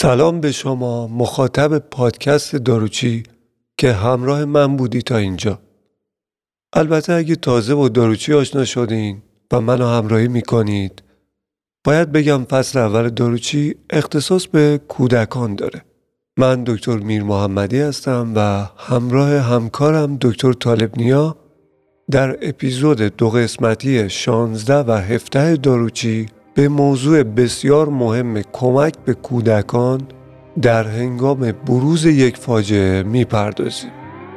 سلام به شما مخاطب پادکست داروچی که همراه من بودی تا اینجا. البته اگه تازه با داروچی آشنا شدین و منو همراهی می‌کنید باید بگم فصل اول داروچی اختصاص به کودکان داره. من دکتر میر محمدی هستم و همراه همکارم دکتر طالب نیا در اپیزود دو قسمتی 16 و 17 داروچی به موضوع بسیار مهم کمک به کودکان در هنگام بروز یک فاجعه می‌پردازیم.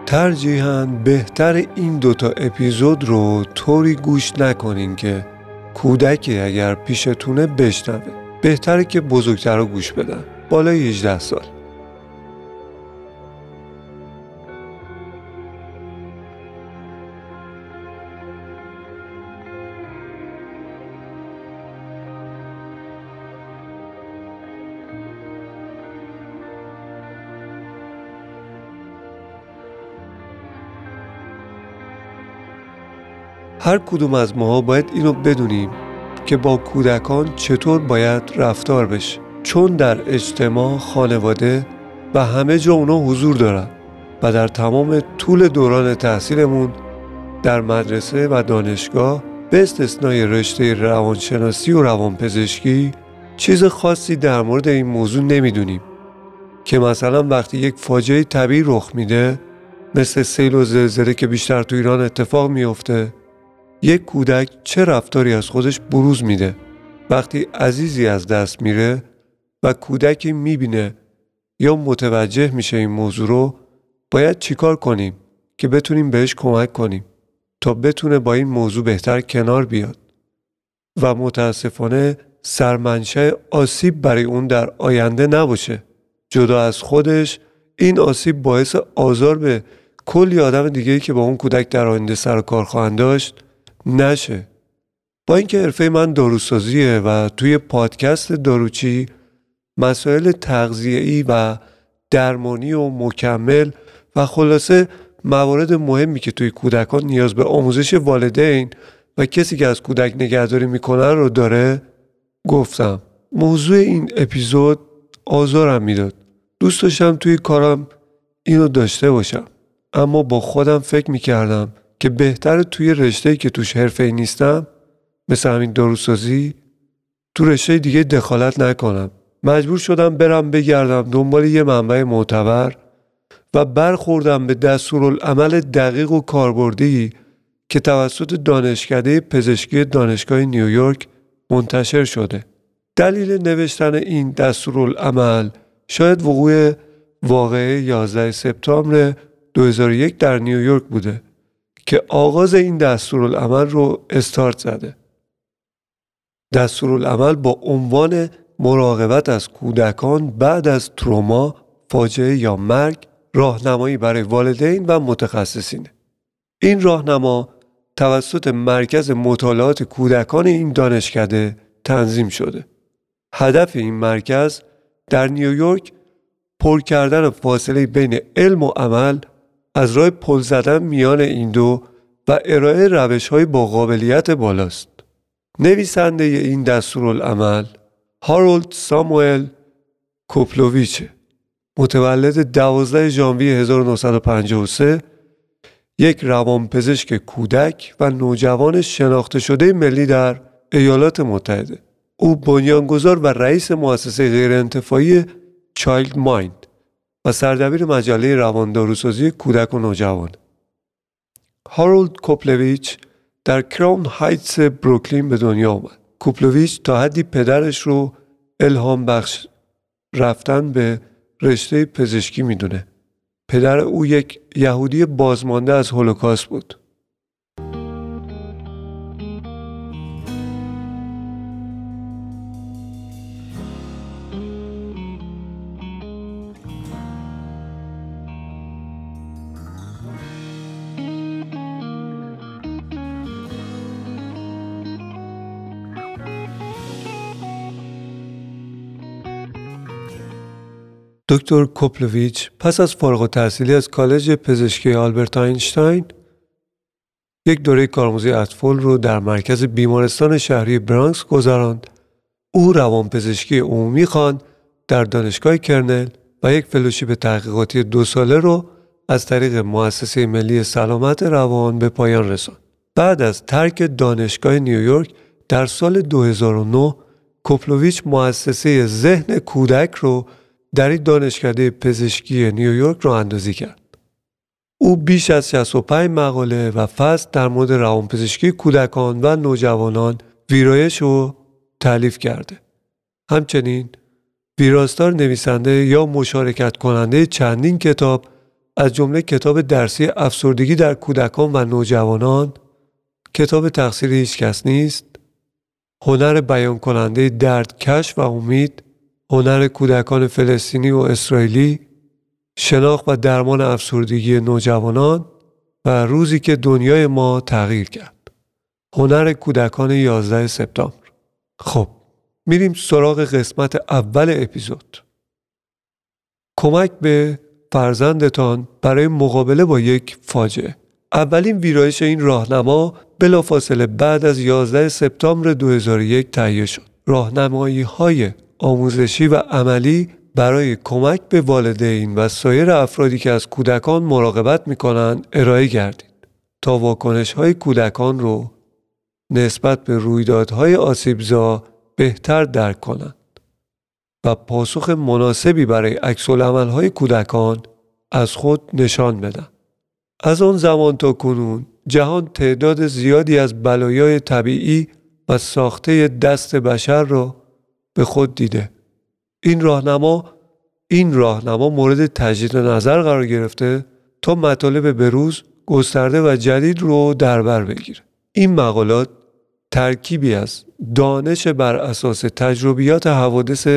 ترجیحاً بهتر این دوتا اپیزود رو طوری گوش نکنین که کودکی اگر پیشتونه بشنوه. بهتره که بزرگتر رو گوش بدن. بالای 18 سال. هر کدوم از ما باید اینو بدونیم که با کودکان چطور باید رفتار بشه. چون در اجتماع خانواده و همه جا اونا حضور دارن و در تمام طول دوران تحصیلمون در مدرسه و دانشگاه به استثنای رشته روانشناسی و روانپزشکی چیز خاصی در مورد این موضوع نمی‌دونیم. که مثلا وقتی یک فاجعه طبیعی رخ میده مثل سیل و زلزله که بیشتر تو ایران اتفاق میفته یک کودک چه رفتاری از خودش بروز میده؟ وقتی عزیزی از دست میره و کودکی می‌بینه یا متوجه میشه این موضوع رو باید چیکار کنیم که بتونیم بهش کمک کنیم تا بتونه با این موضوع بهتر کنار بیاد؟ و متاسفانه سرمنشه آسیب برای اون در آینده نباشه. جدا از خودش این آسیب باعث آزار به کلی آدم دیگه که با اون کودک در آینده سر و کار خواهند داشت نشه. با اینکه حرفه من داروسازیه و توی پادکست داروچی مسائل تغذیه‌ای و درمانی و مکمل و خلاصه موارد مهمی که توی کودکان نیاز به آموزش والدین و کسی که از کودک نگهداری می‌کنن رو داره گفتم. موضوع این اپیزود آزارم می‌داد. دوست داشتم توی کارم اینو داشته باشم. اما با خودم فکر می‌کردم که بهتر توی رشته که توش حرفه نیستم مثل همین داروسازی تو رشته دیگه دخالت نکنم. مجبور شدم برم بگردم دنبال یه منبع معتبر و برخوردم به دستورالعمل دقیق و کاربردی که توسط دانشکده پزشکی دانشگاه نیویورک منتشر شده. دلیل نوشتن این دستورالعمل شاید وقوع واقعه 11 سپتامبر 2001 در نیویورک بوده. که آغاز این دستورالعمل رو استارت زده. دستورالعمل با عنوان مراقبت از کودکان بعد از تروما، فاجعه یا مرگ راهنمایی برای والدین و متخصصین. این راهنما توسط مرکز مطالعات کودکان این دانشکده تنظیم شده. هدف این مرکز در نیویورک پر کردن فاصله بین علم و عمل از راه پل زدن میان این دو و ارائه روش های با قابلیت بالاست. نویسنده این دستورالعمل هارولد ساموئل کوپلوویچ متولد 12 ژانویه 1953 یک روانپزشک کودک و نوجوان شناخته شده ملی در ایالات متحده او بنیانگذار و رئیس مؤسسه غیرانتفاعی Child Mind و سردبیر مجله روانداروسازی کودک و نوجوان. هارولد کوپلویچ در کراون هایتس بروکلین به دنیا آمد. کوپلویچ تا حدی پدرش رو الهام بخش رفتن به رشته پزشکی می‌دونه. پدر او یک یهودی بازمانده از هولوکاست بود. دکتر کوپلویچ پس از فارغ التحصیلی از کالج پزشکی آلبرت آینشتاین یک دوره کارآموزی اطفال رو در مرکز بیمارستان شهری برانکس گذراند او روانپزشکی عمومی خواند در دانشگاه کرنل و یک فلوشیپ تحقیقاتی دو ساله رو از طریق مؤسسه ملی سلامت روان به پایان رساند. بعد از ترک دانشگاه نیویورک در سال 2009 کوپلوویچ مؤسسه ذهن کودک رو در این دانشکده پزشکی نیویورک را اندازی کرد. او بیش از 65 مقاله و فصل در مورد روانپزشکی کودکان و نوجوانان ویرایش و تعلیف کرده. همچنین ویراستار نویسنده یا مشارکت کننده چندین کتاب از جمله کتاب درسی افسردگی در کودکان و نوجوانان کتاب تقصیر هیچ کس نیست هنر بیان کننده درد کش و امید هنر کودکان فلسطینی و اسرائیلی شناخت و درمان افسردگی نوجوانان و روزی که دنیای ما تغییر کرد. هنر کودکان 11 سپتامبر. خب میریم سراغ قسمت اول اپیزود. کمک به فرزندتان برای مقابله با یک فاجعه. اولین ویرایش این راهنما بلافاصله بعد از 11 سپتامبر 2001 تهیه شد. راهنمایی های آموزشی و عملی برای کمک به والدین و سایر افرادی که از کودکان مراقبت می کنند ارائه گردید تا واکنش های کودکان رو نسبت به رویدادهای آسیبزا بهتر درک کنند و پاسخ مناسبی برای عکس های کودکان از خود نشان بدن. از آن زمان تا کنون جهان تعداد زیادی از بلایای طبیعی و ساخته دست بشر را به خود دیده. این راهنما این راهنما مورد تجدید نظر قرار گرفته تا مطالب بروز گسترده و جدید رو در بر بگیره. این مقالات ترکیبی از دانش بر اساس تجربیات حوادث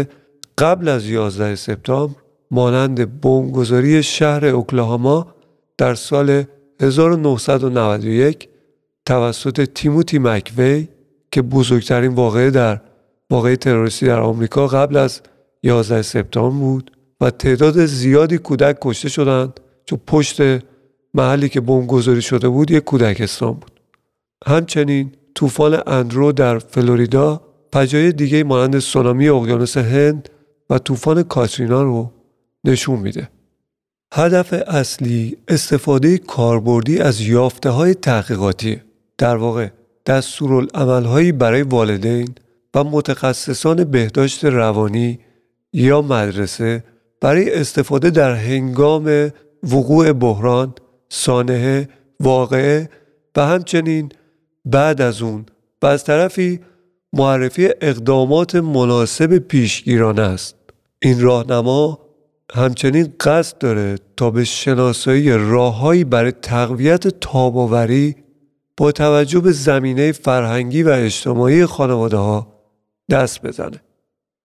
قبل از 11 سپتامبر مانند بمبگذاری شهر اوکلاهاما در سال 1991 توسط تیموتی مکوی که بزرگترین واقعه در واقعه تروریستی در آمریکا قبل از 11 سپتامبر بود و تعداد زیادی کودک کشته شدند چون پشت محلی که بمبگذاری شده بود یک کودکستان بود همچنین طوفان اندرو در فلوریدا فجایع دیگه مانند سونامی اقیانوس هند و طوفان کاترینا رو نشون میده. هدف اصلی استفاده کاربردی از یافته های تحقیقاتی در واقع دستورالعملهایی برای والدین و متخصصان بهداشت روانی یا مدرسه برای استفاده در هنگام وقوع بحران، سانحه، واقعه و همچنین بعد از اون و از طرفی معرفی اقدامات مناسب پیشگیرانه است. این راهنما همچنین قصد داره تا به شناسایی راههایی برای تقویت تاباوری با توجه به زمینه فرهنگی و اجتماعی خانواده ها دست بزنه.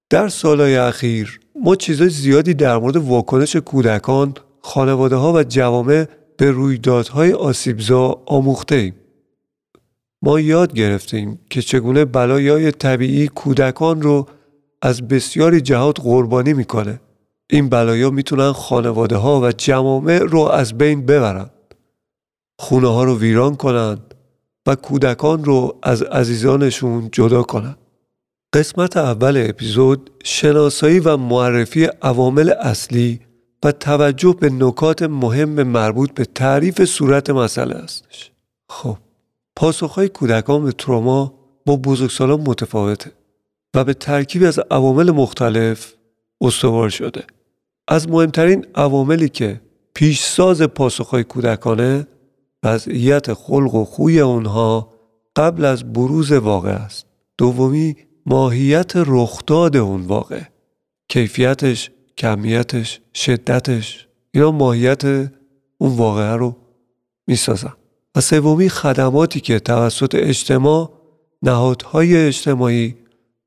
در سالهای اخیر ما چیزای زیادی در مورد واکنش کودکان، خانواده ها و جوامع به رویدادهای آسیبزا آموخته ایم. ما یاد گرفتیم که چگونه بلایای طبیعی کودکان رو از بسیاری جهات قربانی می‌کنه. این بلایا می‌تونن خانواده ها و جوامع رو از بین ببرن. خونه ها رو ویران کنند و کودکان رو از عزیزانشون جدا کنند. قسمت اول اپیزود شناسایی و معرفی عوامل اصلی و توجه به نکات مهم مربوط به تعریف صورت مسئله هستش. خب پاسخهای کودکان به تروما با بزرگسالان متفاوته و به ترکیب از عوامل مختلف استوار شده. از مهمترین عواملی که پیشساز پاسخهای کودکانه وضعیت خلق و خوی اونها قبل از بروز واقع است. دومی ماهیت رخداد اون واقع. کیفیتش، کمیتش، شدتش اینا ماهیت اون واقعه رو می‌سازن. و سومی خدماتی که توسط اجتماع نهادهای اجتماعی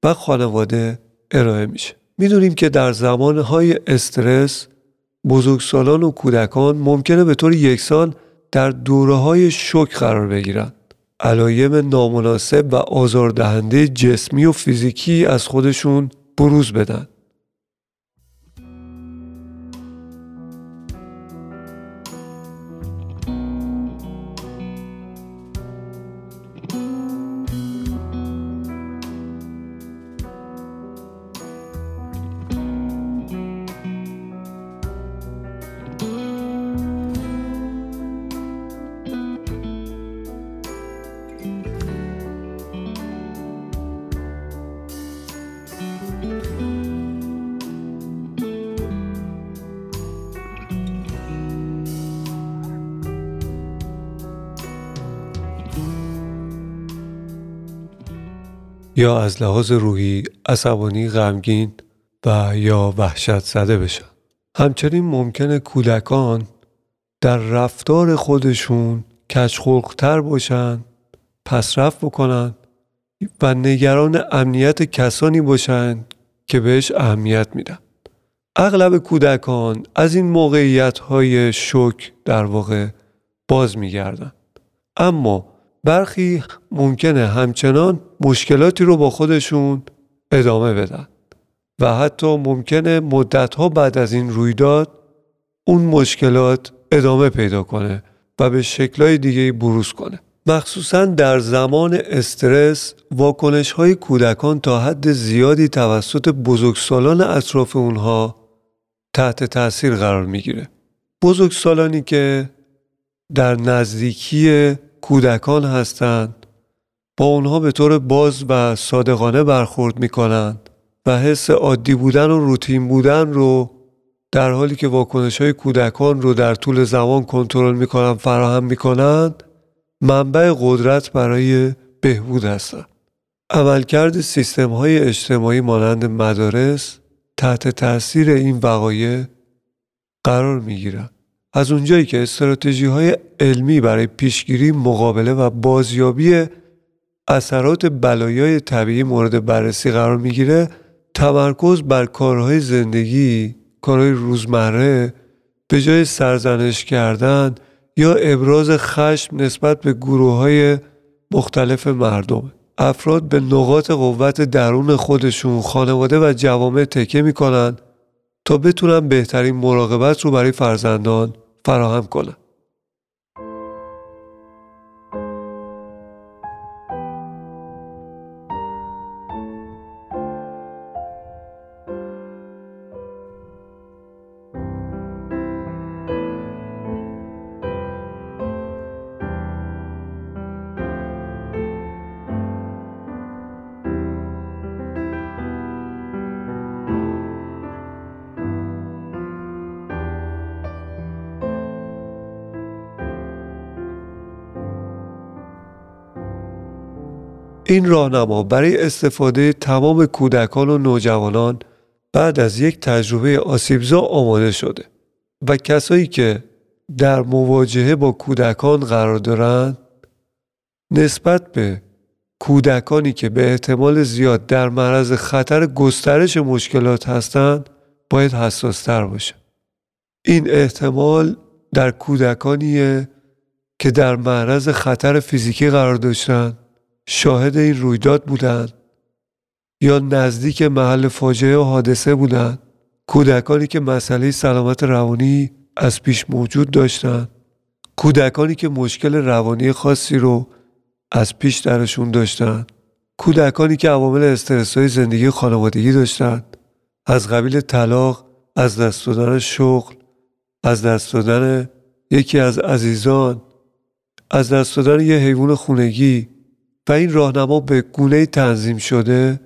و خانواده ارائه میشه می‌دونیم که در زمانهای استرس بزرگسالان و کودکان ممکنه به طور یکسان در دوره های شک قرار بگیرند علایم نامناسب و آزاردهنده جسمی و فیزیکی از خودشون بروز بدن. یا از لحاظ روحی عصبانی غمگین و یا وحشت زده بشن. همچنین ممکنه کودکان در رفتار خودشون کچخلقتر باشن پسرفت بکنن و نگران امنیت کسانی باشند که بهش اهمیت میدن. اغلب کودکان از این موقعیت های شک در واقع باز میگردن. اما برخی ممکنه همچنان مشکلاتی رو با خودشون ادامه بدن و حتی ممکنه مدتها بعد از این رویداد اون مشکلات ادامه پیدا کنه و به شکلهای دیگه بروز کنه. مخصوصا در زمان استرس واکنش های کودکان تا حد زیادی توسط بزرگسالان اطراف اونها تحت تاثیر قرار می‌گیره. بزرگسالانی که در نزدیکی کودکان هستند با اونها به طور باز و صادقانه برخورد می‌کنند و حس عادی بودن و روتین بودن رو در حالی که واکنش های کودکان رو در طول زمان کنترل می‌کنن فراهم می‌کنند منبع قدرت برای بهبود هستند عملکرد سیستم های اجتماعی مانند مدارس تحت تاثیر این وقایع قرار می گیرن. از اونجایی که استراتژی های علمی برای پیشگیری مقابله و بازیابی اثرات بلایای طبیعی مورد بررسی قرار می‌گیره تمرکز بر کارهای زندگی کارهای روزمره به جای سرزنش کردن یا ابراز خشم نسبت به گروه های مختلف مردم. افراد به نقاط قوت درون خودشون خانواده و جوامع تکه می‌کنن تا بتونن بهترین مراقبت رو برای فرزندان فراهم کنن این راهنما برای استفاده تمام کودکان و نوجوانان بعد از یک تجربه آسیبزا آماده شده و کسایی که در مواجهه با کودکان قرار دارند نسبت به کودکانی که به احتمال زیاد در معرض خطر گسترش مشکلات هستند باید حساستر باشه این احتمال در کودکانیه که در معرض خطر فیزیکی قرار داشتند شاهد این رویداد بودند یا نزدیک محل فاجعه و حادثه بودند. کودکانی که مسئله سلامت روانی از پیش موجود داشتند. کودکانی که مشکل روانی خاصی رو از پیش درشون داشتند. کودکانی که عوامل استرس های زندگی خانوادگی داشتند. از قبیل طلاق از دست دادن شغل از دست دادن یکی از عزیزان از دست دادن یه حیوان خونگی و این راهنما به گونه تنظیم شده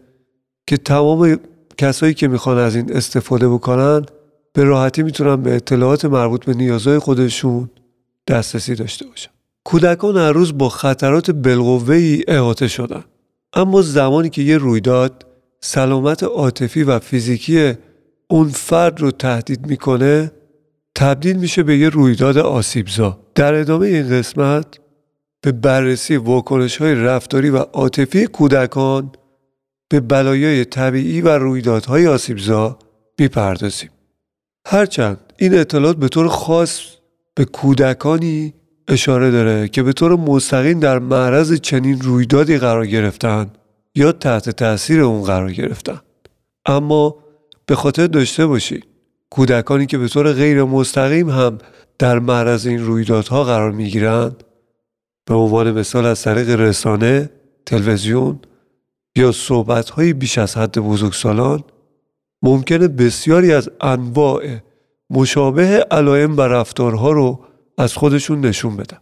که تمام کسایی که می‌خوان از این استفاده بکنن به راحتی می‌تونن به اطلاعات مربوط به نیازهای خودشون دسترسی داشته باشن. کودکان هر روز با خطرات ای احاطه شدن. اما زمانی که یه رویداد سلامت عاطفی و فیزیکی اون فرد رو تهدید می‌کنه تبدیل میشه به یه رویداد آسیبزا. در ادامه این قسمت به بررسی واکنش های رفتاری و عاطفی کودکان به بلایای طبیعی و رویدادهای آسیبزا می‌پردازیم. هرچند این اطلاعات به طور خاص به کودکانی اشاره داره که به طور مستقیم در معرض چنین رویدادی قرار گرفتن یا تحت تاثیر اون قرار گرفتن اما به خاطر داشته باشید کودکانی که به طور غیر مستقیم هم در معرض این رویدادها قرار می‌گیرند به عنوان مثال از طریق رسانه، تلویزیون یا صحبت بیش از حد بزرگسالان ممکنه بسیاری از انواع مشابه علائم و رفتارها رو از خودشون نشون بدن.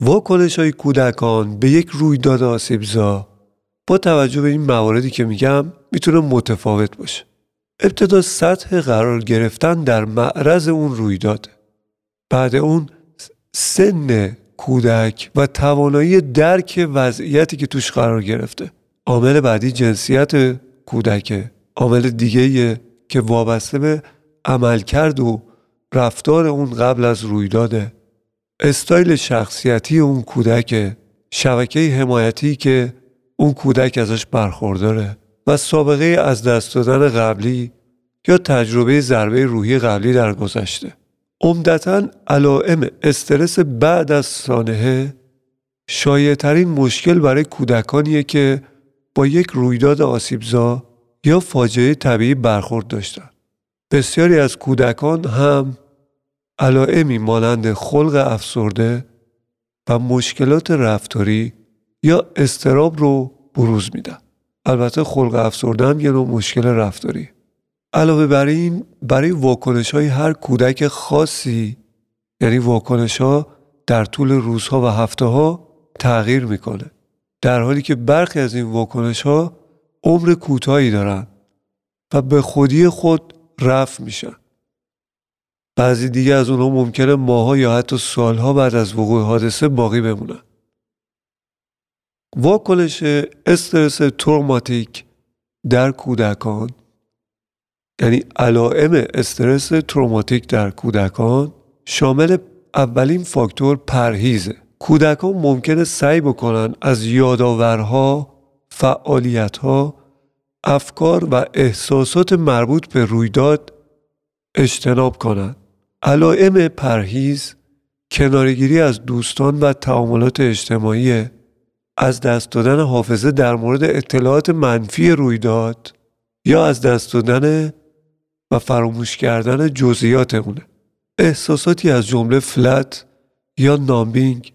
واکنش های کودکان به یک رویداد آسیبزا با توجه به این مواردی که میگم می‌تونه متفاوت باشه. ابتدا سطح قرار گرفتن در معرض اون رویداد. بعد اون سن کودک و توانایی درک وضعیتی که توش قرار گرفته. عامل بعدی جنسیت کودک عامل دیگه که وابسته به عملکرد و رفتار اون قبل از رویداده. استایل شخصیتی اون کودک شبکه حمایتی که اون کودک ازش برخورداره. و سابقه از دست دادن قبلی یا تجربه ضربه روحی قبلی در گذشته. عمدتا علائم استرس بعد از سانحه شایعترین مشکل برای کودکانیه که با یک رویداد آسیبزا یا فاجعه طبیعی برخورد داشتن. بسیاری از کودکان هم علائمی مانند خلق افسرده و مشکلات رفتاری یا استراب رو بروز میدن. البته خلق افسرده هم یه نوع مشکل رفتاری علاوه بر این برای واکنش های هر کودک خاصی یعنی واکنش ها در طول روزها و هفته ها تغییر می‌کنه. در حالی که برخی از این واکنش ها عمر کوتاهی دارن و به خودی خود رفع میشن. بعضی دیگه از اونها ممکنه ماها یا حتی سالها بعد از وقوع حادثه باقی بمونن. واکنش استرس تروماتیک در کودکان یعنی علائم استرس تروماتیک در کودکان شامل اولین فاکتور پرهیزه. کودکان ممکنه سعی بکنن از یادآورها فعالیتها افکار و احساسات مربوط به رویداد اجتناب کنند. علائم پرهیز کنارگیری از دوستان و تعاملات اجتماعی از دست دادن حافظه در مورد اطلاعات منفی رویداد یا از دست دادن و فراموش کردن جزئیات اونه احساساتی از جمله فلت یا نامبینگ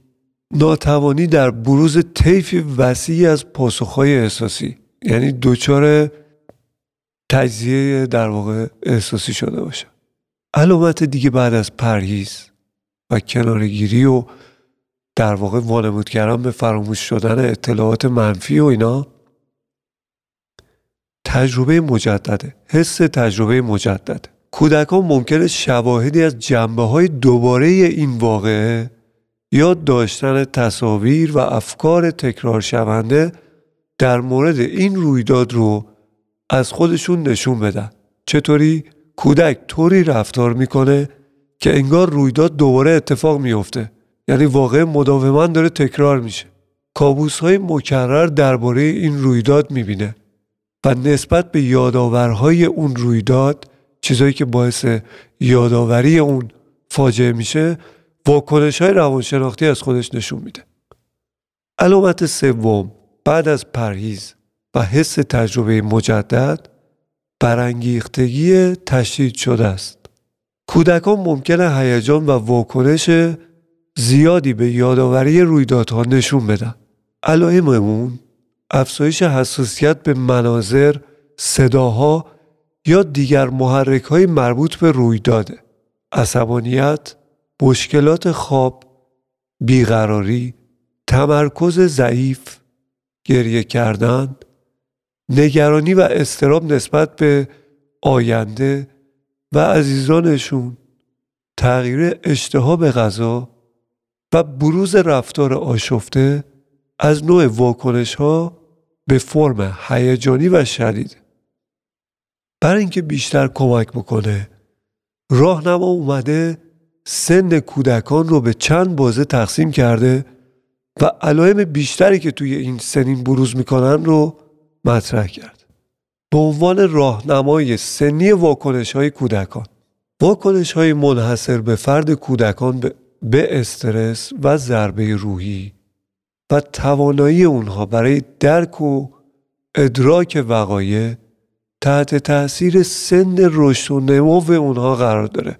ناتوانی در بروز طیفی وسیعی از پاسخهای احساسی یعنی دچار تجزیه در واقع احساسی شده باشه. علامت دیگه بعد از پرهیز و کنارگیری و در واقع وانمود کردن به فراموش شدن اطلاعات منفی و اینا تجربه مجدده حس تجربه مجدد. کودکان ممکنه شواهدی از جنبه های دوباره این واقعه یا داشتن تصاویر و افکار تکرار شونده در مورد این رویداد رو از خودشون نشون بدن. چطوری؟ کودک طوری رفتار می‌کنه که انگار رویداد دوباره اتفاق میفته یعنی واقع مداوما داره تکرار میشه. کابوس های مکرر درباره این رویداد می‌بینه. و نسبت به یادآورهای اون رویداد چیزایی که باعث یادآوری اون فاجعه میشه واکنش های روانشناختی از خودش نشون میده. علامت سوم بعد از پرهیز و حس تجربه مجدد برانگیختگی تشدید شده است. کودکان ممکنه هیجان و واکنش زیادی به یادآوری رویدادها نشون بدن. علائم اون افزایش حساسیت به مناظر صداها یا دیگر محرک های مربوط به رویداده. عصبانیت مشکلات خواب بیقراری تمرکز ضعیف گریه کردن نگرانی و استراب نسبت به آینده و عزیزانشون تغییر اشتها به غذا و بروز رفتار آشفته از نوع واکنش ها به فرم هیجانی و شدید برای اینکه بیشتر کمک بکنه راهنما اومده سن کودکان رو به چند بازه تقسیم کرده و علائم بیشتری که توی این سنین بروز می‌کنن رو مطرح کرد. به عنوان راهنمای سنی واکنش های کودکان. واکنش های منحصر به فرد کودکان به استرس و ضربه روحی و توانایی اونها برای درک و ادراک وقایع تحت تاثیر سن رشد و نمو اونها قرار داره.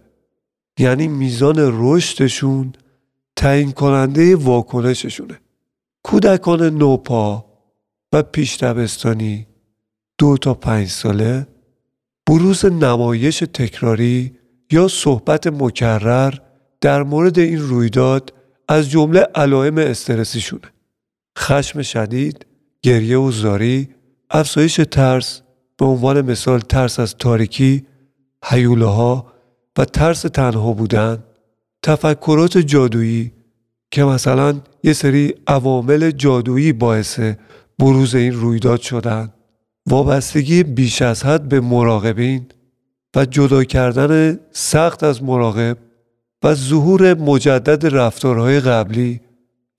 یعنی میزان رشدشون تعیین کننده واکنششونه. کودکان نوپا و پیش دبستانی دو تا پنج ساله بروز نمایش تکراری یا صحبت مکرر در مورد این رویداد از جمله علائم استرسیشونه. خشم شدید گریه و زاری افزایش ترس به عنوان مثال ترس از تاریکی حیوله و ترس تنها بودن تفکرات جادویی که مثلا یه سری عوامل جادویی باعث بروز این رویداد شدند وابستگی بیش از حد به مراقبین و جدا کردن سخت از مراقب و ظهور مجدد رفتارهای قبلی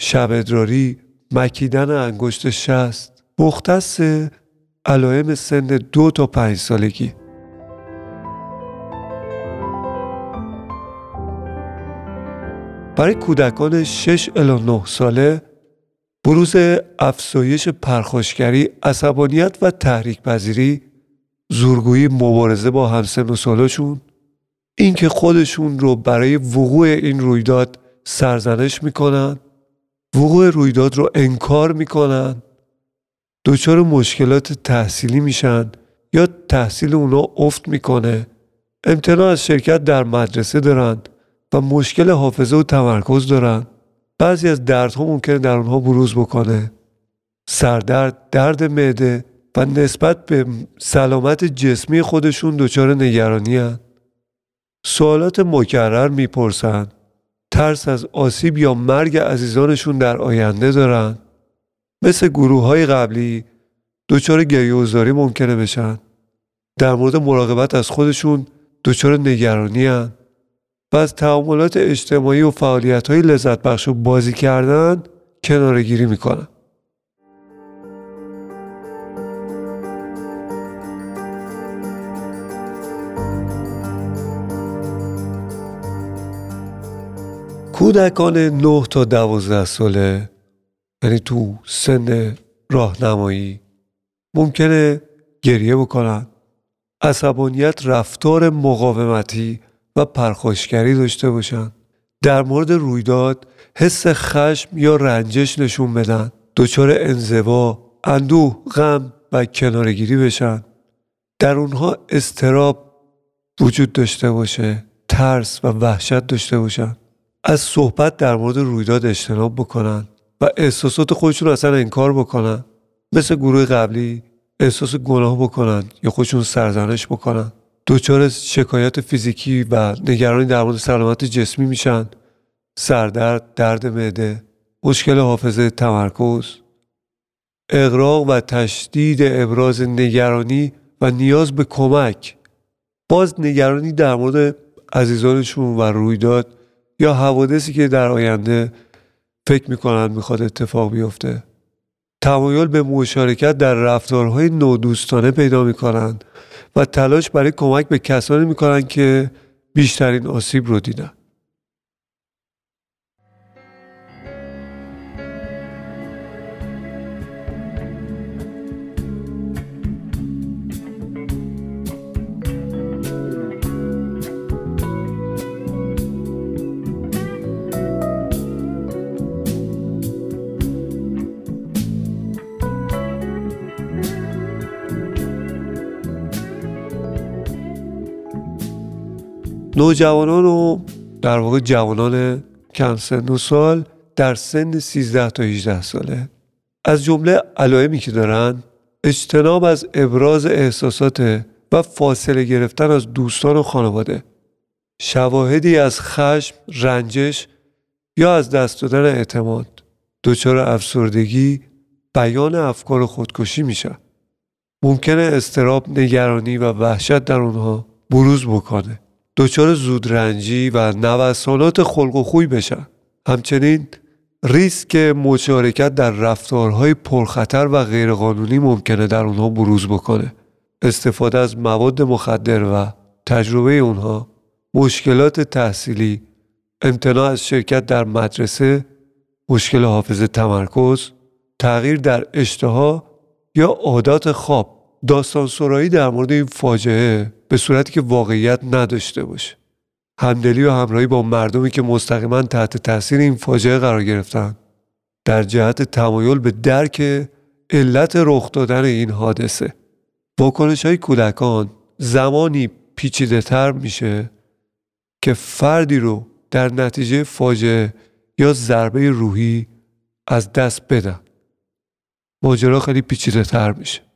شبدراری مکیدن انگشت شست. مختص علائم سن دو تا پنج سالگی. برای کودکان 6 الی 9 ساله بروز افزایش پرخاشگری، عصبانیت و تحریک پذیری، زورگویی مبارزه با همسن و سالاشون، اینکه خودشون رو برای وقوع این رویداد سرزنش می‌کنن، وقوع رویداد رو انکار می‌کنن، دچار مشکلات تحصیلی میشن یا تحصیل اونا افت می‌کنه، امتناع از شرکت در مدرسه دارن و مشکل حافظه و تمرکز دارن. بعضی از دردها ممکنه در اونها بروز بکنه. سردرد، درد معده و نسبت به سلامت جسمی خودشون دچار نگرانی هن. سوالات مکرر می‌پرسن. ترس از آسیب یا مرگ عزیزانشون در آینده دارن مثل گروه های قبلی دچار گریه ممکنه بشن در مورد مراقبت از خودشون دچار نگرانی هن. و از تعاملات اجتماعی و فعالیت های لذت بخش و بازی کردن کنارگیری می‌کنن. کودکان 9 تا 12 ساله یعنی تو سن راهنمایی ممکنه گریه بکنن. عصبانیت رفتار مقاومتی و پرخاشگری داشته باشن. در مورد رویداد حس خشم یا رنجش نشون بدن. دچار انزوا اندوه غم و کنارگیری بشن. در اونها استراب وجود داشته باشه ترس و وحشت داشته باشن. از صحبت در مورد رویداد اجتناب بکنن و احساسات خودشون اصلا انکار بکنن. مثل گروه قبلی احساس گناه بکنن یا خودشون سرزنش بکنن. دچار شکایت فیزیکی و نگرانی در مورد سلامت جسمی میشن. سردرد درد معده مشکل حافظه تمرکز. اقراق و تشدید ابراز نگرانی و نیاز به کمک. باز نگرانی در مورد عزیزانشون و رویداد یا حوادثی که در آینده فکر می‌کنند می‌خواد اتفاق بیفته. تمایل به مشارکت در رفتارهای نودوستانه پیدا می‌کنند و تلاش برای کمک به کسانی می‌کنن که بیشترین آسیب رو دیدن. نوجوانان و در واقع جوانان کم سن و سال در سن 13 تا 18 ساله. از جمله علائمی که دارن اجتناب از ابراز احساسات و فاصله گرفتن از دوستان و خانواده. شواهدی از خشم، رنجش یا از دست دادن اعتماد. دچار افسردگی بیان افکار خودکشی میشن ممکنه استراب نگرانی و وحشت در اونها بروز بکنه. دچار زودرنجی و نوسانات خلق و خوی بشن. همچنین ریسک مشارکت در رفتارهای پرخطر و غیرقانونی ممکنه در اونها بروز بکنه. استفاده از مواد مخدر و تجربه اونها مشکلات تحصیلی امتناع از شرکت در مدرسه مشکل حافظه تمرکز تغییر در اشتها یا عادات خواب. داستان سرایی در مورد این فاجعه به صورتی که واقعیت نداشته باشه. همدلی و همراهی با مردمی که مستقیما تحت تاثیر این فاجعه قرار گرفتن. در جهت تمایل به درک علت رخ دادن این حادثه. واکنش های کودکان زمانی پیچیده تر میشه که فردی رو در نتیجه فاجعه یا ضربه روحی از دست بدن. ماجرا خیلی پیچیده تر میشه.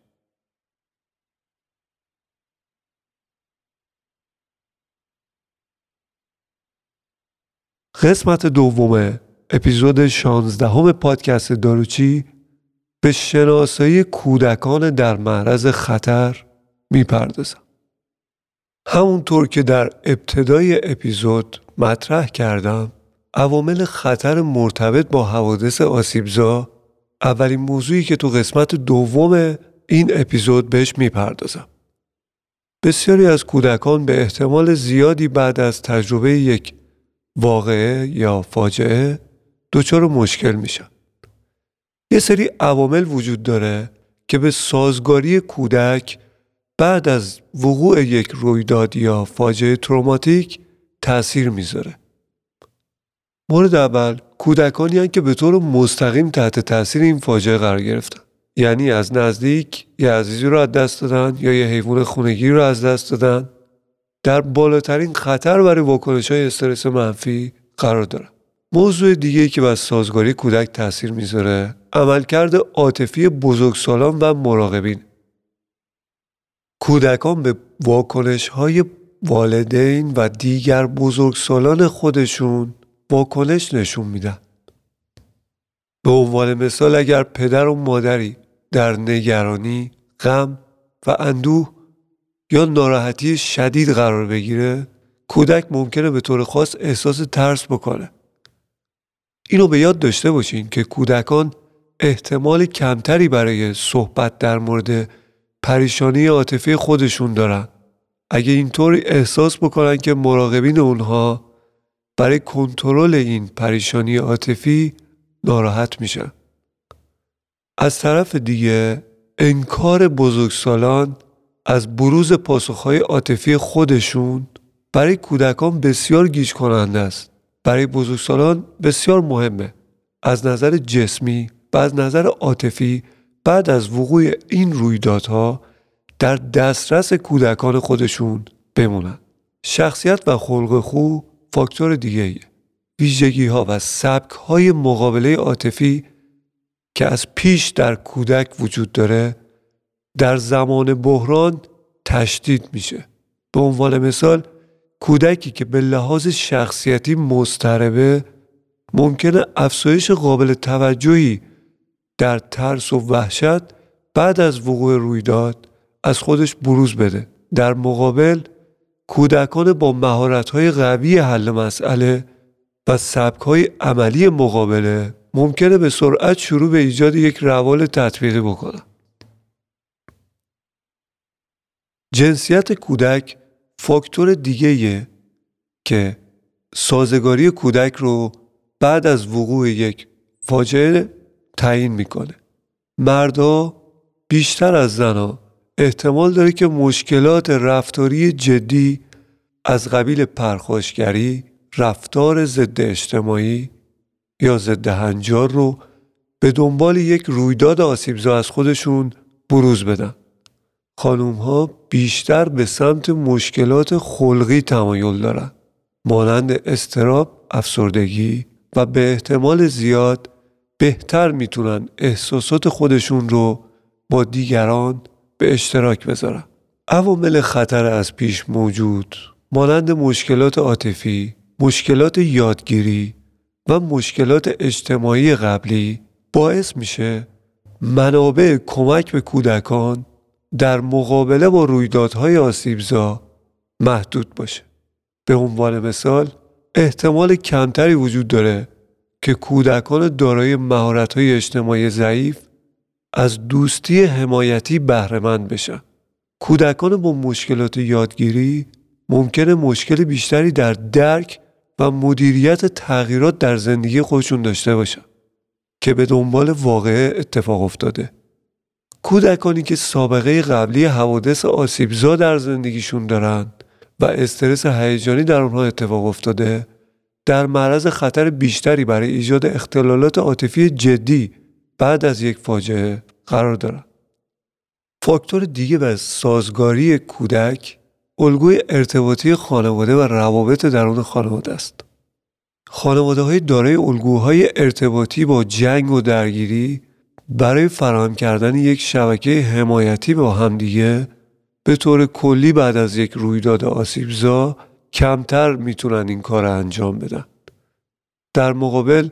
قسمت دوم اپیزود 16 همه پادکست داروچی به شناسایی کودکان در معرض خطر می‌پردازم. همونطور که در ابتدای اپیزود مطرح کردم عوامل خطر مرتبط با حوادث آسیبزا اولین موضوعی که تو قسمت دوم این اپیزود بهش می‌پردازم. بسیاری از کودکان به احتمال زیادی بعد از تجربه یک واقعه یا فاجعه دچار مشکل میشن. یه سری عوامل وجود داره که به سازگاری کودک بعد از وقوع یک رویداد یا فاجعه تروماتیک تأثیر می‌ذاره. مورد اول کودکانی هستند که به طور مستقیم تحت تاثیر این فاجعه قرار گرفتن. یعنی از نزدیک یه عزیزی رو از دست دادن یا یه حیوان خونگی رو از دست دادن در بالاترین خطر برای واکنش های استرس منفی قرار دارن. موضوع دیگه که بر سازگاری کودک تاثیر می‌ذاره عملکرد عاطفی بزرگسالان و مراقبین کودکان به واکنش های والدین و دیگر بزرگسالان خودشون واکنش نشون میدن به عنوان مثال اگر پدر و مادری در نگرانی، غم و اندوه یا ناراحتی شدید قرار بگیره کودک ممکنه به طور خاص احساس ترس بکنه. اینو به یاد داشته باشین که کودکان احتمال کمتری برای صحبت در مورد پریشانی عاطفی خودشون دارن. اگه اینطور احساس بکنن که مراقبین اونها برای کنترل این پریشانی عاطفی ناراحت میشن. از طرف دیگه انکار بزرگسالان از بروز پاسخهای عاطفی خودشون برای کودکان بسیار گیج کننده است. برای بزرگسالان بسیار مهمه. از نظر جسمی و از نظر عاطفی بعد از وقوع این رویدادها در دسترس کودکان خودشون بمونن. شخصیت و خلق خو فاکتور دیگه. ویژگی ها و سبک های مقابله عاطفی که از پیش در کودک وجود داره در زمان بحران تشدید میشه به عنوان مثال کودکی که به لحاظ شخصیتی مضطربه ممکنه افزایش قابل توجهی در ترس و وحشت بعد از وقوع رویداد از خودش بروز بده در مقابل کودکان با مهارت‌های قوی حل مسئله و سبک‌های عملی مقابله ممکنه به سرعت شروع به ایجاد یک روال تطبیقی بکنن. جنسیت کودک فاکتور دیگه که سازگاری کودک رو بعد از وقوع یک فاجعه تعیین می‌کنه. مردا بیشتر از زنها احتمال داره که مشکلات رفتاری جدی از قبیل پرخاشگری، رفتار ضد اجتماعی یا ضد هنجار رو به دنبال یک رویداد آسیبزا از خودشون بروز بدن. خانوم ها بیشتر به سمت مشکلات خلقی تمایل دارن مانند استراب، افسردگی و به احتمال زیاد بهتر می‌تونن احساسات خودشون رو با دیگران به اشتراک بذارن. عوامل خطر از پیش موجود مانند مشکلات عاطفی، مشکلات یادگیری و مشکلات اجتماعی قبلی باعث میشه منابع کمک به کودکان در مقابله با رویدادهای آسیبزا محدود باشه. به عنوان مثال احتمال کمتری وجود داره که کودکان دارای مهارت‌های اجتماعی ضعیف از دوستی حمایتی بهرهمند بشن. کودکان با مشکلات یادگیری ممکنه مشکل بیشتری در درک و مدیریت تغییرات در زندگی خودشون داشته باشن که به دنبال واقعه اتفاق افتاده. کودکانی که سابقه قبلی حوادث آسیبزا در زندگیشون دارن و استرس هیجانی در اونها اتفاق افتاده در معرض خطر بیشتری برای ایجاد اختلالات عاطفی جدی بعد از یک فاجعه قرار دارن. فاکتور دیگه و سازگاری کودک الگوی ارتباطی خانواده و روابط درون خانواده است. خانواده های دارای الگوهای ارتباطی با جنگ و درگیری برای فراهم کردن یک شبکه حمایتی با همدیگه به طور کلی بعد از یک رویداد آسیبزا کمتر می‌تونن این کار انجام بدن. در مقابل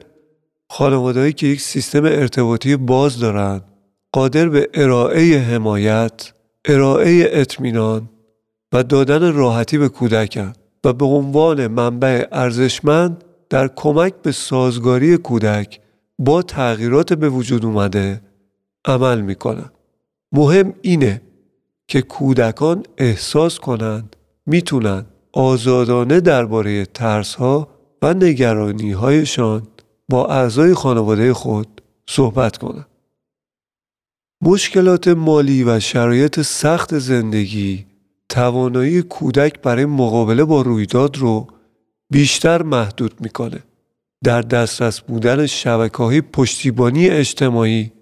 خانوادهایی که یک سیستم ارتباطی باز دارن قادر به ارائه حمایت، ارائه اطمینان و دادن راحتی به کودکند و به عنوان منبع ارزشمند در کمک به سازگاری کودک با تغییرات به وجود اومده عمل می‌کنن. مهم اینه که کودکان احساس کنند می‌تونن آزادانه درباره ترس ها و نگرانی هایشان با اعضای خانواده خود صحبت کنند. مشکلات مالی و شرایط سخت زندگی توانایی کودک برای مقابله با رویداد رو بیشتر محدود می‌کنه. در دسترس بودن شبکه پشتیبانی اجتماعی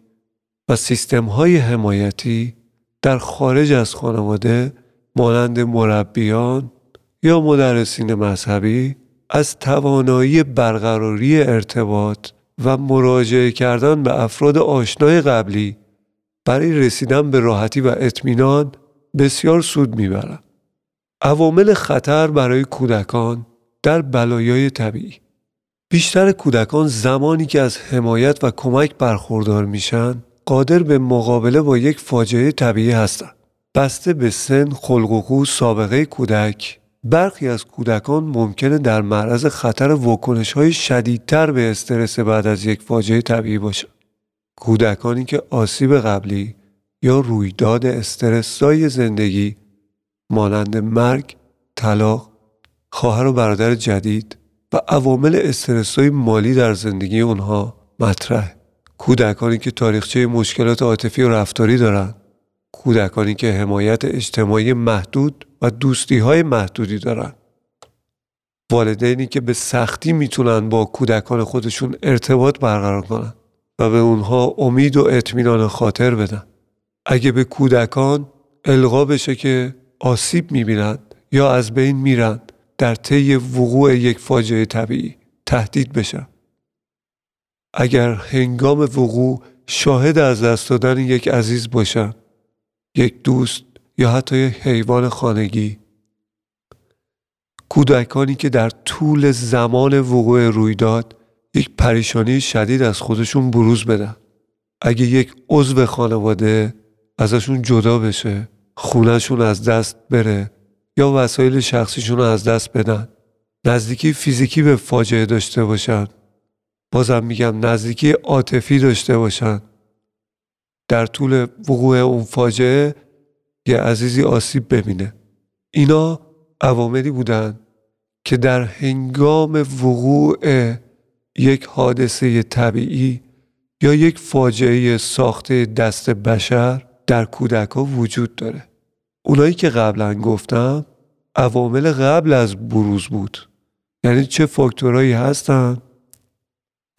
و سیستم های حمایتی در خارج از خانواده مانند مربیان یا مدرسین مذهبی از توانایی برقراری ارتباط و مراجعه کردن به افراد آشنای قبلی برای رسیدن به راحتی و اطمینان بسیار سود می‌برند. عوامل خطر برای کودکان در بلایای طبیعی بیشتر کودکان زمانی که از حمایت و کمک برخوردار میشن قادر به مقابله با یک فاجعه طبیعی هستند. بسته به سن، خلق و سابقه کودک برخی از کودکان ممکنه در معرض خطر واکنش های شدیدتر به استرس بعد از یک فاجعه طبیعی باشند. کودکانی که آسیب قبلی یا رویداد استرسای زندگی مانند مرگ، طلاق، خواهر و برادر جدید و عوامل استرسای مالی در زندگی اونها مطرح. کودکانی که تاریخچه مشکلات عاطفی و رفتاری دارند. کودکانی که حمایت اجتماعی محدود و دوستی های محدودی دارند. والدینی که به سختی می‌تونن با کودکان خودشون ارتباط برقرار کنند و به اونها امید و اطمینان خاطر بدن. اگه به کودکان القا بشه که آسیب می‌بینند یا از بین میرند در طی وقوع یک فاجعه طبیعی تهدید بشن اگر هنگام وقوع شاهد از دست دادن یک عزیز باشن یک دوست یا حتی یک حیوان خانگی کودکانی که در طول زمان وقوع رویداد یک پریشانی شدید از خودشون بروز بدن. اگه یک عضو خانواده ازشون جدا بشه خونهشون از دست بره. یا وسایل شخصیشون رو از دست بدن. نزدیکی فیزیکی به فاجعه داشته باشن. بازم میگم نزدیکی عاطفی داشته باشن. در طول وقوع اون فاجعه یه عزیزی آسیب ببینه. اینا عواملی بودن که در هنگام وقوع یک حادثه طبیعی یا یک فاجعه ساخته دست بشر در کودک وجود داره. اونایی که قبلا گفتم عوامل قبل از بروز بود. یعنی چه فاکتورهایی هستن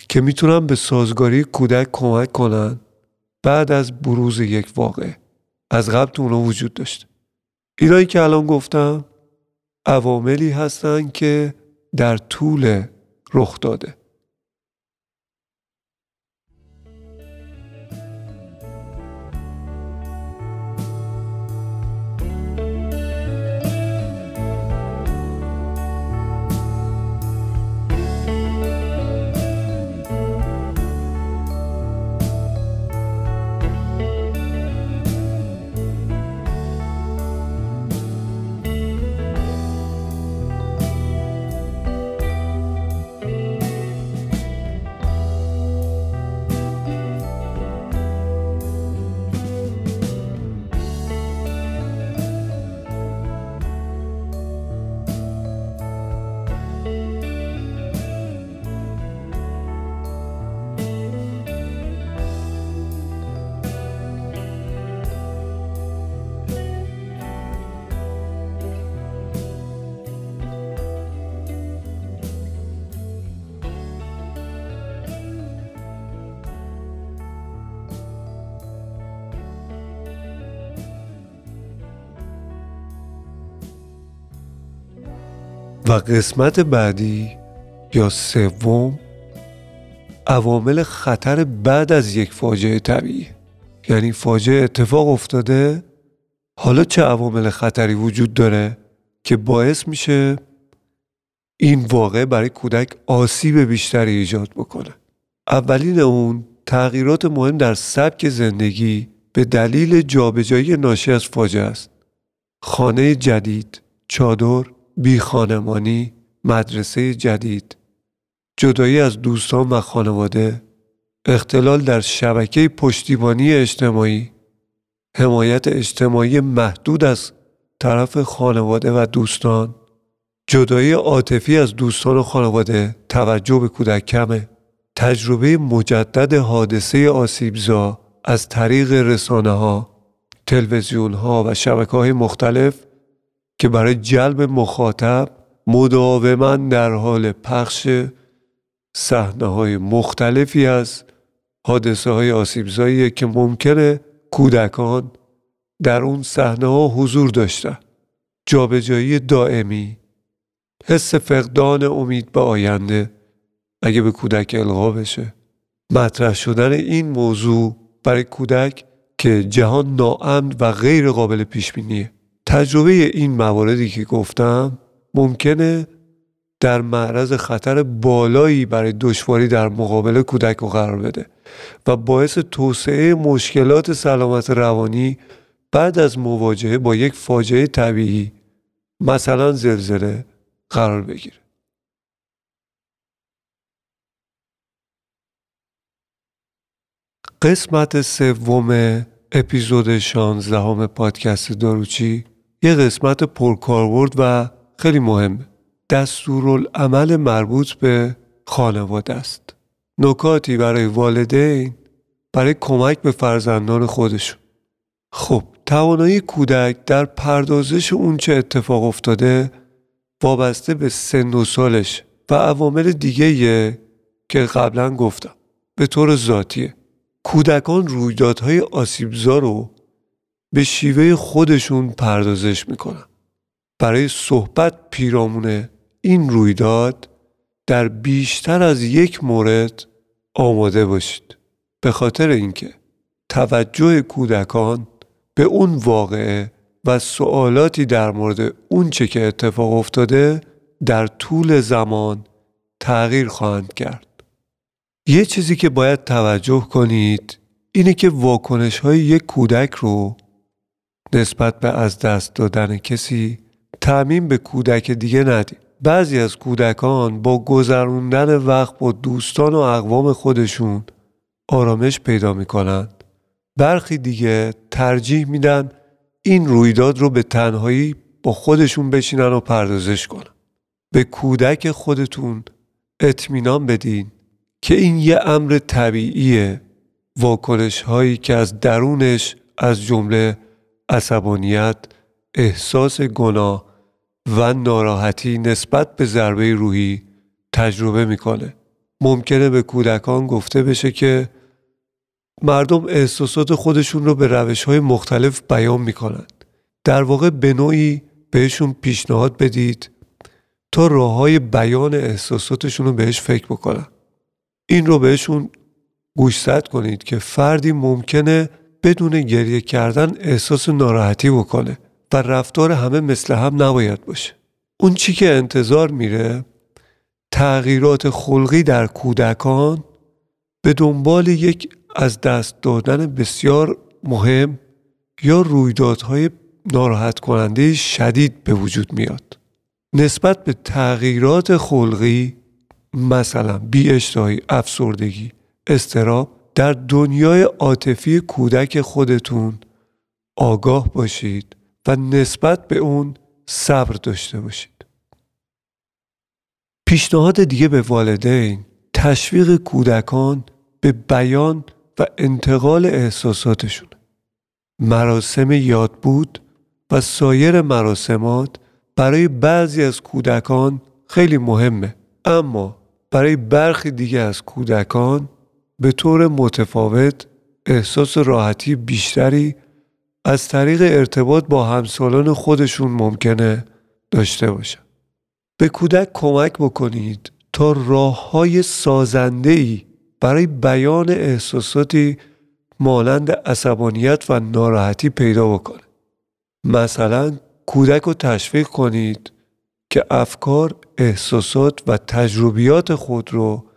که می‌تونن به سازگاری کودک کمک کنن بعد از بروز یک واقع از قبل تو وجود داشته اینایی که الان گفتم عواملی هستن که در طول رخ داده. و قسمت بعدی یا سوم عوامل خطر بعد از یک فاجعه طبیعی یعنی فاجعه اتفاق افتاده حالا چه عوامل خطری وجود داره که باعث میشه این واقع برای کودک آسیب بیشتری ایجاد بکنه اولین اون تغییرات مهم در سبک زندگی به دلیل جابجایی ناشی از فاجعه است. خانه جدید، چادر، بی خانمانی، مدرسه جدید، جدایی از دوستان و خانواده، اختلال در شبکه پشتیبانی اجتماعی، حمایت اجتماعی محدود از طرف خانواده و دوستان، جدایی عاطفی از دوستان و خانواده، توجه به کودک کمه، تجربه مجدد حادثه آسیبزا از طریق رسانه ها، تلویزیون ها و شبکه های مختلف که برای جلب مخاطب مداوما در حال پخش صحنه های مختلفی از حادثه های آسیبزایی که ممکنه کودکان در اون صحنه ها حضور داشتن. جابجایی دائمی حس فقدان امید به آینده اگه به کودک القا بشه. مطرح شدن این موضوع برای کودک که جهان ناامن و غیر قابل پیش بینیه تجربه این مواردی که گفتم ممکنه در معرض خطر بالایی برای دشواری در مقابل کودک رو قرار بده و باعث توسعه مشکلات سلامت روانی بعد از مواجهه با یک فاجعه طبیعی مثلا زلزله قرار بگیره. قسمت سوم اپیزود 16 پادکست داروچی یه قسمت پرکاربرد و خیلی مهمه دستورالعمل مربوط به خانواده است. نکاتی برای والدین برای کمک به فرزندان خودشون. خب توانایی کودک در پردازش اون چه اتفاق افتاده وابسته به سن و سالش و عوامل دیگه که قبلا گفتم. به طور ذاتیه کودکان رویدادهای آسیبزا رو به شیوه خودشون پردازش می‌کنن. برای صحبت پیرامون این رویداد در بیشتر از یک مورد آماده باشید. به خاطر اینکه توجه کودکان به اون واقعه و سوالاتی در مورد اون چه که اتفاق افتاده در طول زمان تغییر خواهند کرد. یه چیزی که باید توجه کنید اینه که واکنش های یک کودک رو نسبت به از دست دادن کسی تعمین به کودک دیگه ندید. بعضی از کودکان با گذروندن وقت با دوستان و اقوام خودشون آرامش پیدا می‌کنن. برخی دیگه ترجیح میدن این رویداد رو به تنهایی با خودشون بشینن و پردازش کنن. به کودک خودتون اطمینان بدین که این یه امر طبیعیه واکنش هایی که از درونش از جمله عصبانیت، احساس گناه و ناراحتی نسبت به ضربه روحی تجربه می‌کنه. ممکنه به کودکان گفته بشه که مردم احساسات خودشون رو به روش های مختلف بیان می‌کنن. در واقع به نوعی بهشون پیشنهاد بدید تا راه های بیان احساساتشون رو بهش فکر بکنن. این رو بهشون گوشزد کنید که فردی ممکنه بدون گریه کردن احساس ناراحتی بکنه و رفتار همه مثل هم نباید باشه. اون چی که انتظار میره تغییرات خلقی در کودکان به دنبال یک از دست دادن بسیار مهم یا رویدادهای ناراحت کننده شدید به وجود میاد. نسبت به تغییرات خلقی مثلا بی افسردگی استراب در دنیای عاطفی کودک خودتون آگاه باشید و نسبت به اون صبر داشته باشید. پیشنهاد دیگه به والدین تشویق کودکان به بیان و انتقال احساساتشون. مراسم یاد بود و سایر مراسمات برای بعضی از کودکان خیلی مهمه. اما برای برخی دیگه از کودکان به طور متفاوت احساس راحتی بیشتری از طریق ارتباط با همسالان خودشون ممکنه داشته باشن. به کودک کمک بکنید تا راه های سازنده ای برای بیان احساساتی مانند عصبانیت و ناراحتی پیدا بکنه. مثلا کودک رو تشویق کنید که افکار، احساسات و تجربیات خود رو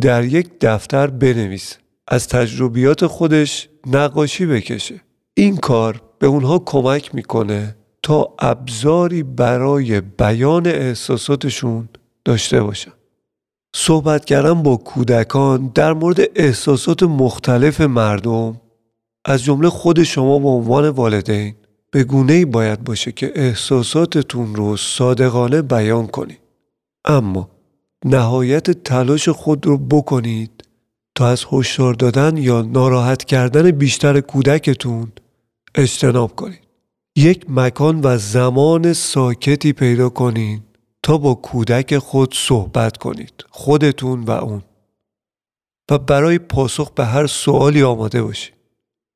در یک دفتر بنویسه از تجربیات خودش نقاشی بکشه. این کار به اونها کمک می‌کنه تا ابزاری برای بیان احساساتشون داشته باشن. صحبت کردن با کودکان در مورد احساسات مختلف مردم از جمله خود شما به عنوان والدین به گونه ای باید باشه که احساساتتون رو صادقانه بیان کنید اما نهایت تلاش خود رو بکنید تا از هشدار دادن یا ناراحت کردن بیشتر کودکتون اجتناب کنید. یک مکان و زمان ساکتی پیدا کنید تا با کودک خود صحبت کنید خودتون و اون. و برای پاسخ به هر سوالی آماده باشید.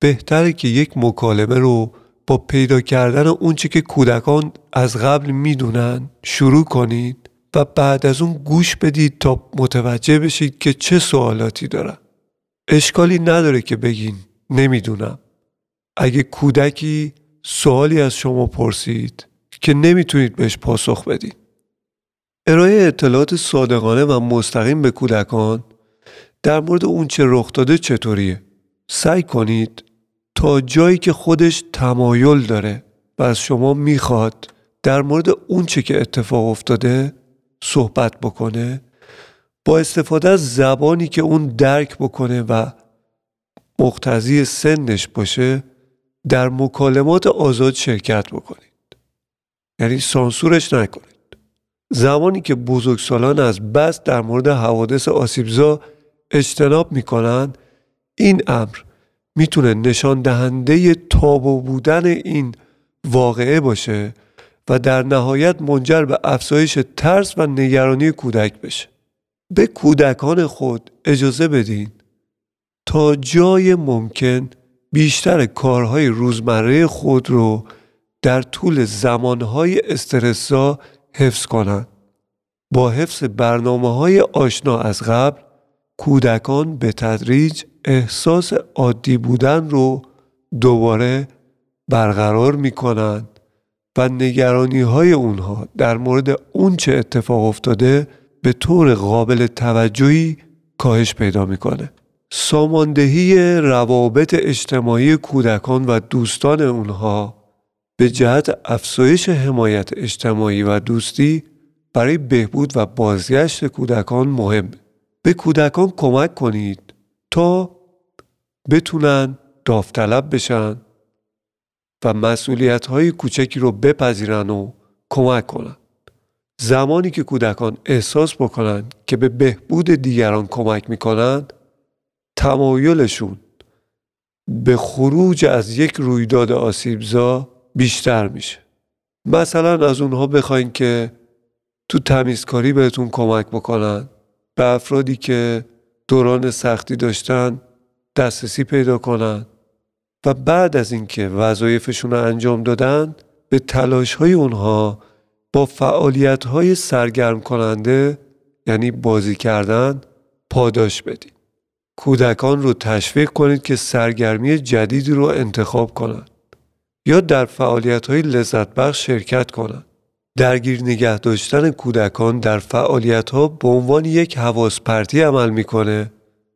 بهتره که یک مکالمه رو با پیدا کردن اونچه که کودکان از قبل می‌دونن شروع کنید و بعد از اون گوش بدید تا متوجه بشید که چه سوالاتی دارن. اشکالی نداره که بگین نمی‌دونم. اگه کودکی سوالی از شما پرسید که نمی‌تونید بهش پاسخ بدید ارائه اطلاعات صادقانه و مستقیم به کودکان در مورد اون چه رخ داده چطوریه؟ سعی کنید تا جایی که خودش تمایل داره و از شما می‌خواد در مورد اون چه که اتفاق افتاده صحبت بکنه با استفاده از زبانی که اون درک بکنه و مقتضی سنش باشه در مکالمات آزاد شرکت بکنید. یعنی سانسورش نکنید. زمانی که بزرگسالان از بس در مورد حوادث آسیبزا اجتناب می‌کنن این امر می‌تونه نشان دهنده تابو بودن این واقعه باشه و در نهایت منجر به افزایش ترس و نگرانی کودک بشه به کودکان خود اجازه بدین تا جای ممکن بیشتر کارهای روزمره خود رو در طول زمانهای استرسا حفظ کنند. با حفظ برنامه های آشنا از قبل کودکان به تدریج احساس عادی بودن رو دوباره برقرار می کنند و نگرانی های اونها در مورد اون چه اتفاق افتاده به طور قابل توجهی کاهش پیدا می‌کنه. ساماندهی روابط اجتماعی کودکان و دوستان اونها به جهت افزایش حمایت اجتماعی و دوستی برای بهبود و بازگشت کودکان مهم به کودکان کمک کنید تا بتونن داوطلب بشن و مسئولیت های کوچکی رو بپذیرن و کمک کنن. زمانی که کودکان احساس بکنن که به بهبود دیگران کمک می‌کنن تمایلشون به خروج از یک رویداد آسیبزا بیشتر میشه. مثلا از اونها بخواین که تو تمیزکاری بهتون کمک بکنن به افرادی که دوران سختی داشتن دسترسی پیدا کنن. و بعد از اینکه وظایفشون رو انجام دادن به تلاش های اونها با فعالیت های سرگرم کننده یعنی بازی کردن پاداش بدید. کودکان رو تشویق کنید که سرگرمی جدیدی رو انتخاب کنند یا در فعالیت های لذت بخش شرکت کنند. درگیر نگه داشتن کودکان در فعالیت ها به عنوان یک حواس پرتی عمل می‌کنه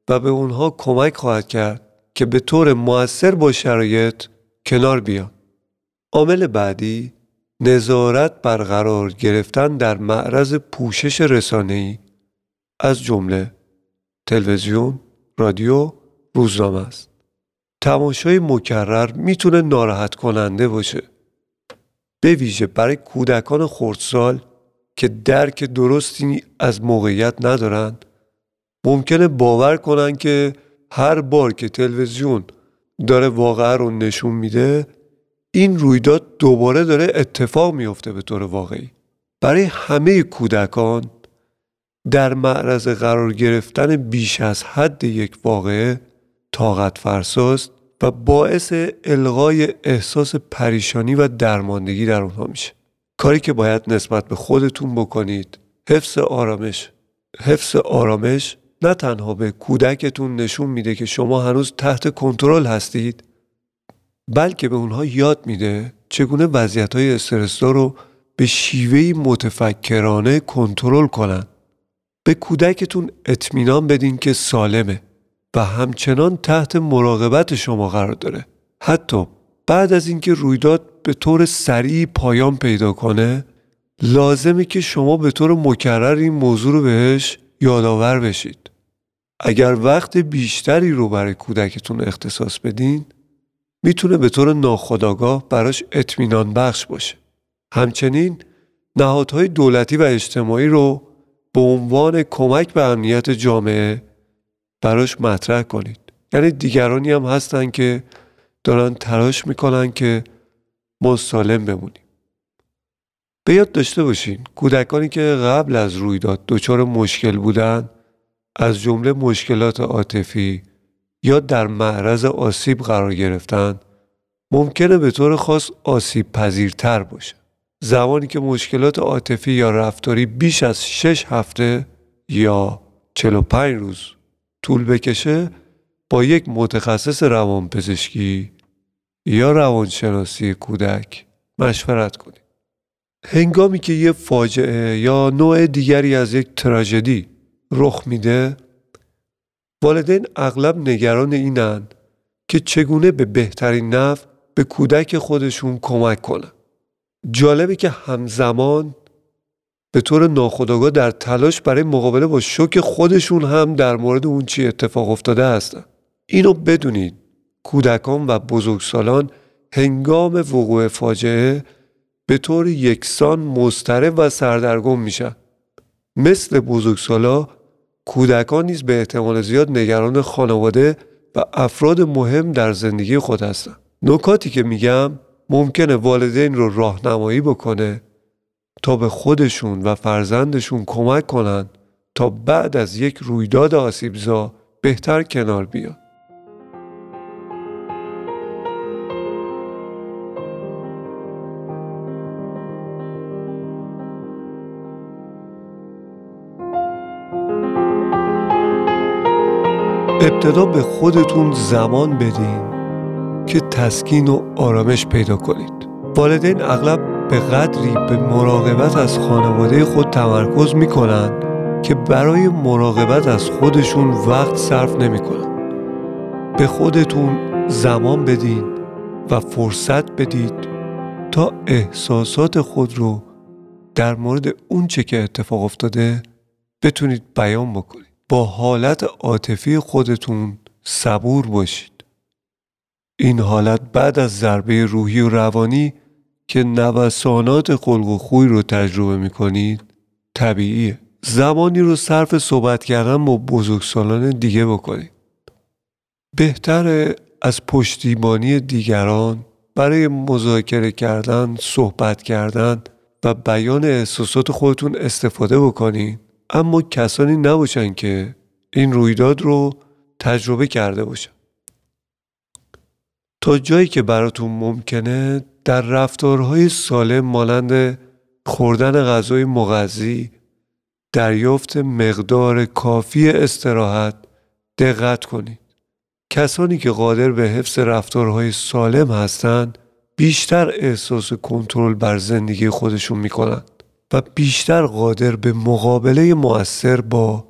و به اونها کمک خواهد کرد که به طور موثر با شرایط کنار بیان. عامل بعدی نظارت برقرار گرفتن در معرض پوشش رسانه‌ای از جمله تلویزیون، رادیو، روزنامه است. تماشای مکرر می‌تونه ناراحت کننده باشه. به ویژه برای کودکان خردسال که درک درستی از موقعیت ندارند ممکنه باور کنن که هر بار که تلویزیون داره واقعه رو نشون میده این رویداد دوباره داره اتفاق میفته به طور واقعی. برای همه کودکان در معرض قرار گرفتن بیش از حد یک واقعه طاقت فرساست و باعث الغای احساس پریشانی و درماندگی در اونها میشه. کاری که باید نسبت به خودتون بکنید حفظ آرامش حفظ آرامش نه تنها به کودکتون نشون میده که شما هنوز تحت کنترل هستید بلکه به اونها یاد میده چگونه وضعیت های استرسدار رو به شیوهی متفکرانه کنترل کنن. به کودکتون اطمینان بدین که سالمه و همچنان تحت مراقبت شما قرار داره. حتی بعد از اینکه رویداد به طور سریع پایان پیدا کنه لازمه که شما به طور مکرر این موضوع رو بهش یادآور بشید. اگر وقت بیشتری رو برای کودکتون اختصاص بدین می‌تونه به طور ناخودآگاه براش اطمینان بخش باشه. همچنین نهادهای دولتی و اجتماعی رو به عنوان کمک به امنیت جامعه براش مطرح کنید. یعنی دیگرانی هم هستن که دارن تلاش می‌کنن که ما سالم بمونیم. به یاد داشته باشین کودکانی که قبل از رویداد دچار مشکل بودن از جمله مشکلات عاطفی یا در معرض آسیب قرار گرفتن ممکنه به طور خاص آسیب پذیرتر باشه زمانی که مشکلات عاطفی یا رفتاری بیش از 6 هفته یا 45 روز طول بکشه با یک متخصص روانپزشکی یا روانشناسی کودک مشورت کنید. هنگامی که یه فاجعه یا نوع دیگری از یک تراژدی رخ میده والدین اغلب نگران اینن که چگونه به بهترین نحو به کودک خودشون کمک کنن. جالبه که همزمان به طور ناخودآگاه در تلاش برای مقابله با شوک خودشون هم در مورد اون چی اتفاق افتاده هستن. اینو بدونید کودکان و بزرگسالان هنگام وقوع فاجعه به طور یکسان مضطرب و سردرگم میشن. مثل بزرگسالا کودکان نیز به احتمال زیاد نگران خانواده و افراد مهم در زندگی خود هستند. نکاتی که میگم ممکنه والدین رو راهنمایی بکنه تا به خودشون و فرزندشون کمک کنن تا بعد از یک رویداد آسیبزا بهتر کنار بیاد. ابتدا به خودتون زمان بدین که تسکین و آرامش پیدا کنید. والدین اغلب به قدری به مراقبت از خانواده خود تمرکز می‌کنن که برای مراقبت از خودشون وقت صرف نمی‌کنن. به خودتون زمان بدین و فرصت بدید تا احساسات خود رو در مورد اونچه که اتفاق افتاده بتونید بیان بکنید. با حالت عاطفی خودتون صبور باشید. این حالت بعد از ضربه روحی و روانی که نوسانات خلق و خوی رو تجربه می کنید طبیعیه. زمانی رو صرف صحبت کردن با بزرگسالان دیگه بکنید. بهتره از پشتیبانی دیگران برای مذاکره کردن، صحبت کردن و بیان احساسات خودتون استفاده بکنید. اما کسانی نباشن که این رویداد رو تجربه کرده باشن. تا جایی که براتون ممکنه در رفتارهای سالم مانند خوردن غذای مغذی دریافت مقدار کافی استراحت دقت کنید. کسانی که قادر به حفظ رفتارهای سالم هستند بیشتر احساس کنترل بر زندگی خودشون می‌کنند و بیشتر قادر به مقابله مؤثر با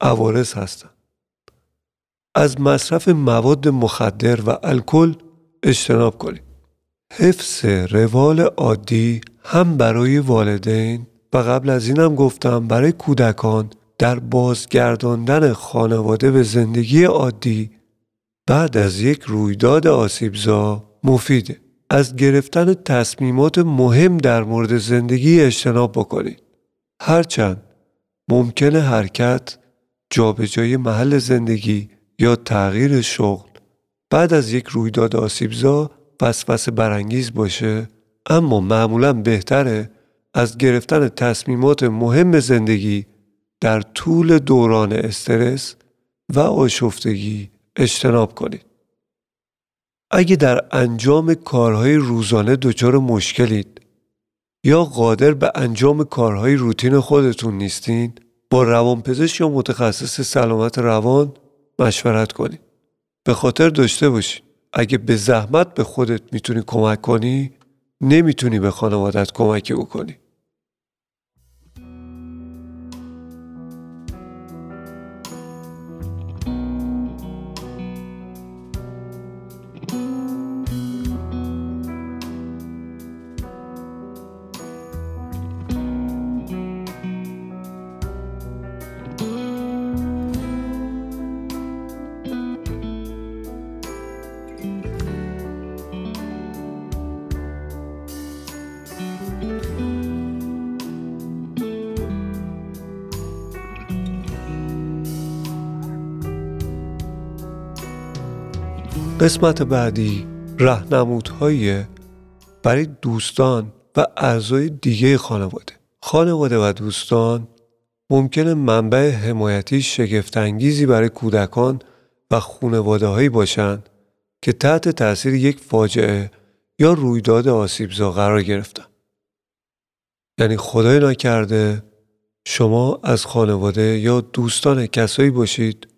عوارض هستند. از مصرف مواد مخدر و الکل اجتناب کنید. حفظ روال عادی هم برای والدین و قبل از اینم گفتم برای کودکان در بازگرداندن خانواده به زندگی عادی بعد از یک رویداد آسیبزا مفیده. از گرفتن تصمیمات مهم در مورد زندگی اجتناب بکنید. هرچند ممکنه حرکت جابجایی محل زندگی یا تغییر شغل بعد از یک رویداد آسیبزا وسوسه برانگیز باشه اما معمولا بهتره از گرفتن تصمیمات مهم زندگی در طول دوران استرس و آشفتگی اجتناب کنید. اگه در انجام کارهای روزانه دچار مشکلید یا قادر به انجام کارهای روتین خودتون نیستین با روانپزشک یا متخصص سلامت روان مشورت کنید. به خاطر داشته باشید اگه به زحمت به خودت می‌تونی کمک کنی نمی‌تونی به خانوادت کمکی بکنی. قسمت بعدی رهنمودهایی برای دوستان و اعضای دیگه خانواده خانواده و دوستان ممکنه منبع حمایتی شگفتانگیزی برای کودکان و خانواده هایی باشند که تحت تاثیر یک فاجعه یا رویداد آسیبزا قرار گرفتن. یعنی خدای نکرده شما از خانواده یا دوستان کسایی باشید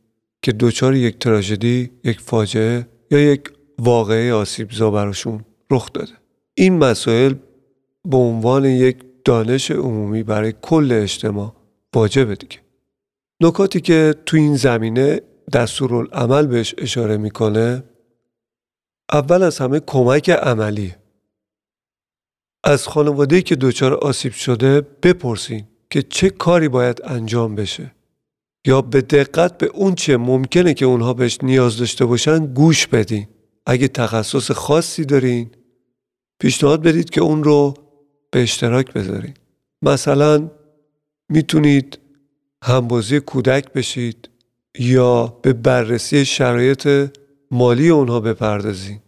که دچار یک تراژدی، یک فاجعه یا یک واقعه آسیبزا براشون رخ داده. این مسائل به عنوان یک دانش عمومی برای کل اجتماع واجبه دیگه. نکاتی که تو این زمینه دستورالعمل بهش اشاره می‌کنه اول از همه کمک عملی از خانواده که دچار آسیب شده بپرسین که چه کاری باید انجام بشه یا به دقت به اون چه ممکنه که اونها بهش نیاز داشته باشن گوش بدین. اگه تخصص خاصی دارین پیشنهاد بدید که اون رو به اشتراک بذارین. مثلا می‌تونید همبازی کودک بشید یا به بررسی شرایط مالی اونها بپردازین.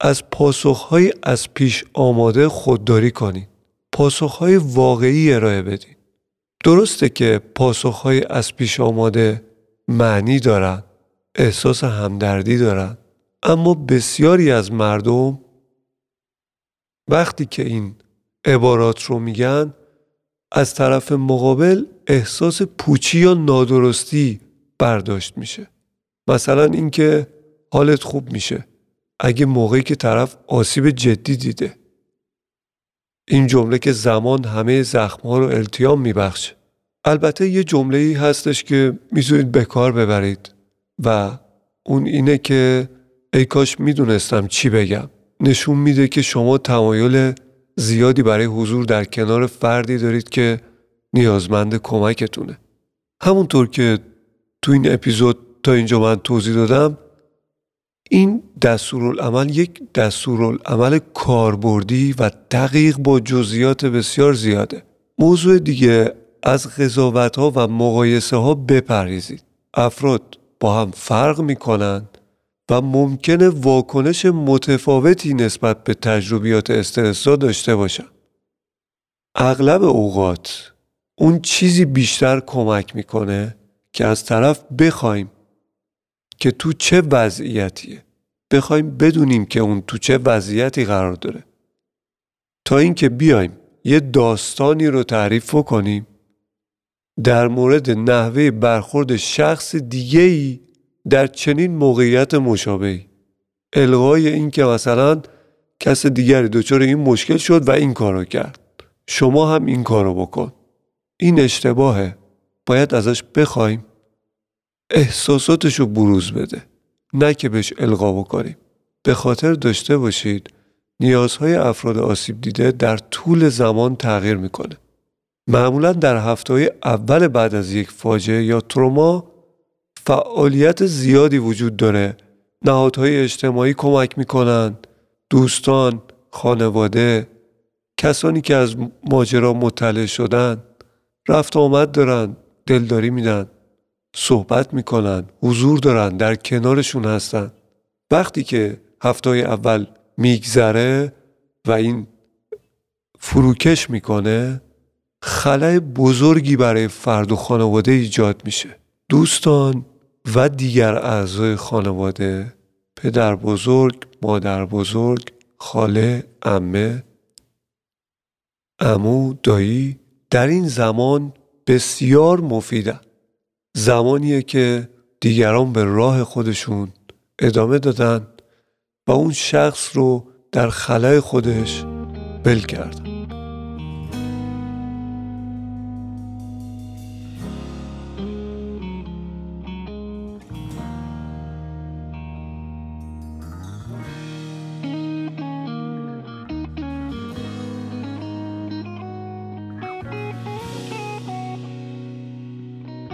از پاسخهای از پیش آماده خودداری کنید پاسخهای واقعی ارائه بدین. درسته که پاسخهای از پیش آماده معنی دارند احساس همدردی دارند اما بسیاری از مردم وقتی که این عبارات رو میگن از طرف مقابل احساس پوچی یا نادرستی برداشت میشه. مثلا اینکه حالت خوب میشه. اگه موقعی که طرف آسیب جدی دیده. این جمله که زمان همه زخمها رو التیام میبخشه البته یه جمله ای هستش که می‌تونید به کار ببرید و اون اینه که ای کاش می‌دونستم چی بگم. نشون میده که شما تمایل زیادی برای حضور در کنار فردی دارید که نیازمند کمکتونه. همونطور که تو این اپیزود تا اینجا من توضیح دادم این دستورالعمل یک دستورالعمل کاربردی و دقیق با جزئیات بسیار زیاده موضوع دیگه از قضاوت ها و مقایسه ها بپریزید افراد با هم فرق می کنند و ممکنه واکنش متفاوتی نسبت به تجربیات استرسا داشته باشن. اغلب اوقات اون چیزی بیشتر کمک می‌کنه که از طرف بخوایم که تو چه وضعیتیه؟ بخوایم بدونیم که اون تو چه وضعیتی قرار داره. تا اینکه بیایم یه داستانی رو تعریف کنیم در مورد نحوه برخورد شخص دیگه ای در چنین موقعیت مشابهی. الغای این که مثلا کس دیگری دچار این مشکل شد و این کارو کرد. شما هم این کارو بکن. این اشتباهه. باید ازش بخوایم. احساساتش رو بروز بده. نه که بهش القا بکنیم. به خاطر داشته باشید نیازهای افراد آسیب دیده در طول زمان تغییر می‌کنه. معمولا در هفته اول بعد از یک فاجعه یا تروما فعالیت زیادی وجود داره. نهادهای اجتماعی کمک می‌کنن دوستان خانواده کسانی که از ماجرا مطلع شدن رفت آمد دارن دلداری میدن. صحبت می‌کنن حضور دارن در کنارشون هستن. وقتی که هفته اول میگذره و این فروکش می‌کنه خلای بزرگی برای فرد و خانواده ایجاد میشه. دوستان و دیگر اعضای خانواده پدر بزرگ مادر بزرگ خاله امه امو دایی در این زمان بسیار مفیدن. زمانیه که دیگران به راه خودشون ادامه دادن و اون شخص رو در خلای خودش بل کردن.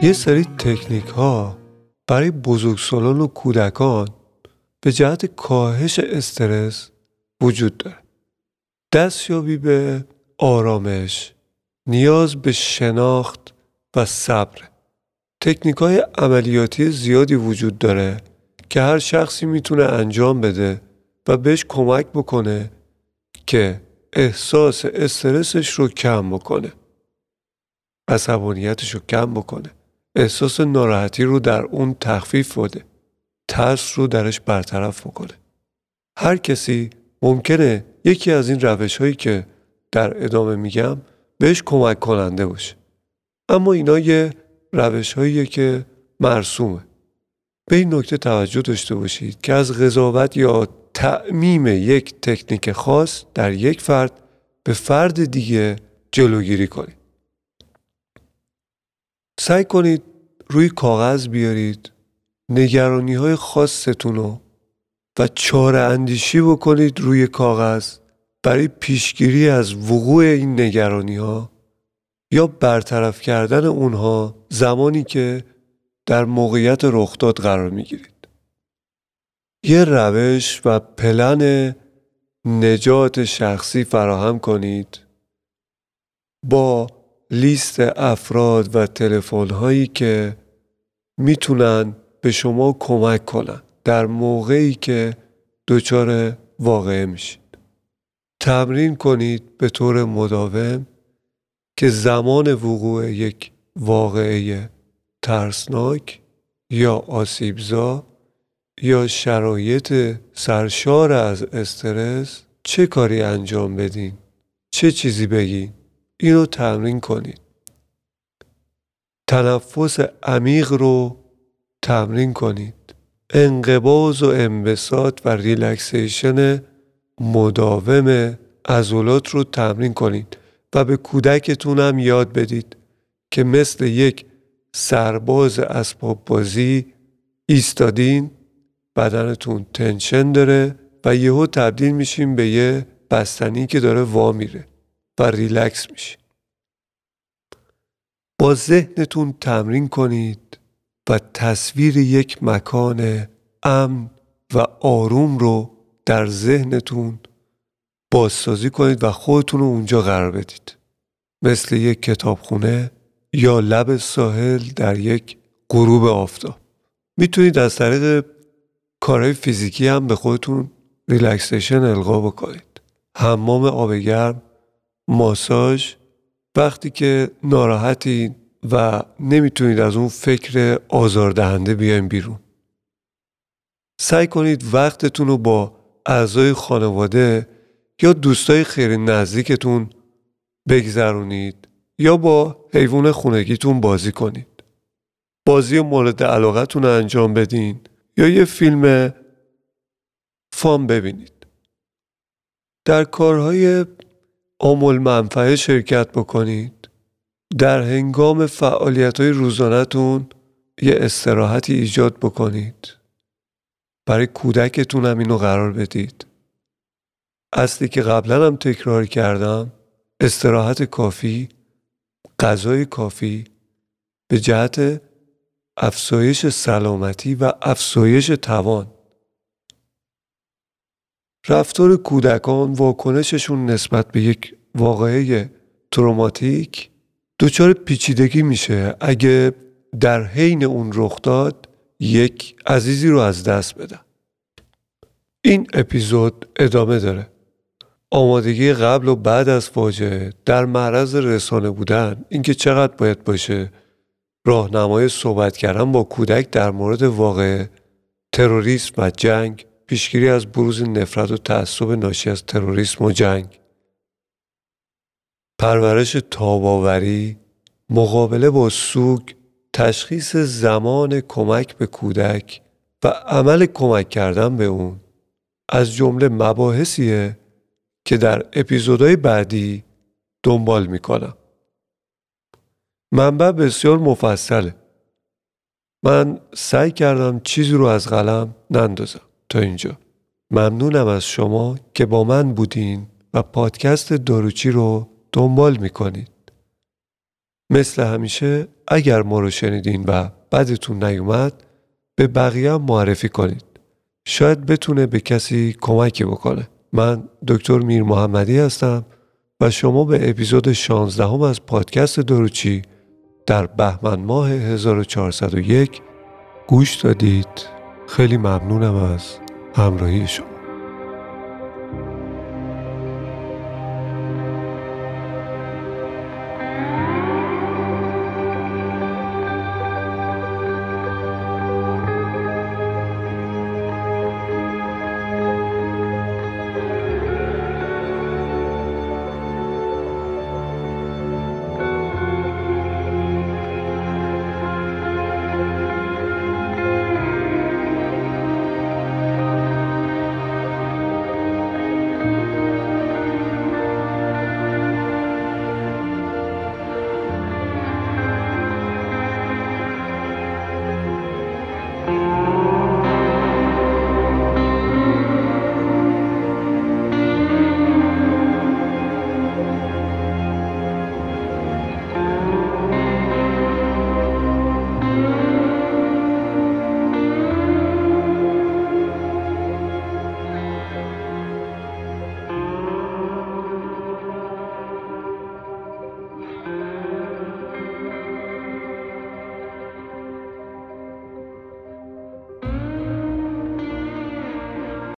یه سری تکنیک ها برای بزرگسالان و کودکان به جهت کاهش استرس وجود داره. دستیابی به آرامش نیاز به شناخت و صبر. تکنیک های عملیاتی زیادی وجود داره که هر شخصی می‌تونه انجام بده و بهش کمک بکنه که احساس استرسش رو کم بکنه عصبانیتش رو کم بکنه احساس ناراحتی رو در اون تخفیف بده. ترس رو درش برطرف بکنه. هر کسی ممکنه یکی از این روش هایی که در ادامه میگم بهش کمک کننده باشه. اما اینا یه روش که مرسومه. به این نکته توجه داشته باشید که از قضاوت یا تعمیم یک تکنیک خاص در یک فرد به فرد دیگه جلوگیری کنید. سعی کنید روی کاغذ بیارید نگرانی های خاصتون رو و چاره اندیشی بکنید روی کاغذ برای پیشگیری از وقوع این نگرانی ها یا برطرف کردن اونها زمانی که در موقعیت رخداد قرار می‌گیرید. یه روش و پلن نجات شخصی فراهم کنید با لیست افراد و تلفن هایی که می‌تونن به شما کمک کنن در موقعی که دچار واقعه میشید. تمرین کنید به طور مداوم که زمان وقوع یک واقعه ترسناک یا آسیبزا یا شرایط سرشار از استرس چه کاری انجام بدین؟ چه چیزی بگین؟ اینو تمرین کنید. تنفس عمیق رو تمرین کنید. انقباز و انبساط و ریلکسیشن مداوم عضلات رو تمرین کنید و به کودکتون هم یاد بدید که مثل یک سرباز اسباب بازی ایستادین بدنتون تنشن داره و یهو تبدیل میشیم به یه بستنی که داره وا میره. و ریلکس میشین با ذهنتون تمرین کنید و تصویر یک مکان امن و آروم رو در ذهنتون بازسازی کنید و خودتون رو اونجا قرار بدید. مثل یک کتابخونه یا لب ساحل در یک غروب آفتاب. می‌تونید از طریق کارهای فیزیکی هم به خودتون ریلکسیشن القا بکنید. حمام آب گرم ماساژ وقتی که ناراحتید و نمی‌تونید از اون فکر آزاردهنده بیاین بیرون سعی کنید وقتتون رو با اعضای خانواده یا دوستای خیلی نزدیکتون بگذرونید یا با حیوان خونگیتون بازی کنید. بازی مورد علاقتون رو انجام بدین یا یه فیلم فام ببینید. در کارهای آمول منفعه شرکت بکنید. در هنگام فعالیت های روزانتون یه استراحتی ایجاد بکنید. برای کودکتون هم اینو قرار بدید. اصلی که قبلا هم تکرار کردم استراحت کافی غذای کافی به جهت افزایش سلامتی و افزایش توان رفتار کودکان واکنششون نسبت به یک واقعه تروماتیک دچار پیچیدگی میشه. اگه در حین اون رخ داد یک عزیزی رو از دست بدن. این اپیزود ادامه داره. آمادگی قبل و بعد از فاجعه در معرض رسانه بودن. اینکه چقدر باید باشه راهنمای صحبت کردن با کودک در مورد واقع تروریسم و جنگ پیشگیری از بروز نفرت و تعصب ناشی از تروریسم و جنگ. پرورش تاباوری مقابله با سوگ تشخیص زمان کمک به کودک و عمل کمک کردن به اون. از جمله مباحثیه که در اپیزودهای بعدی دنبال می‌کنم. منبع بسیار مفصله. من سعی کردم چیزی رو از قلم نندازم. تا اینجا. ممنونم از شما که با من بودین و پادکست داروچی رو دنبال می‌کنید. مثل همیشه اگر ما رو شنیدین و بدتون نیومد به بقیه معرفی کنید. شاید بتونه به کسی کمکی بکنه. من دکتر میر محمدی هستم و شما به اپیزود 16 هم از پادکست دروچی در بهمن ماه 1401 گوش دادید. خیلی ممنونم از همراهی شما.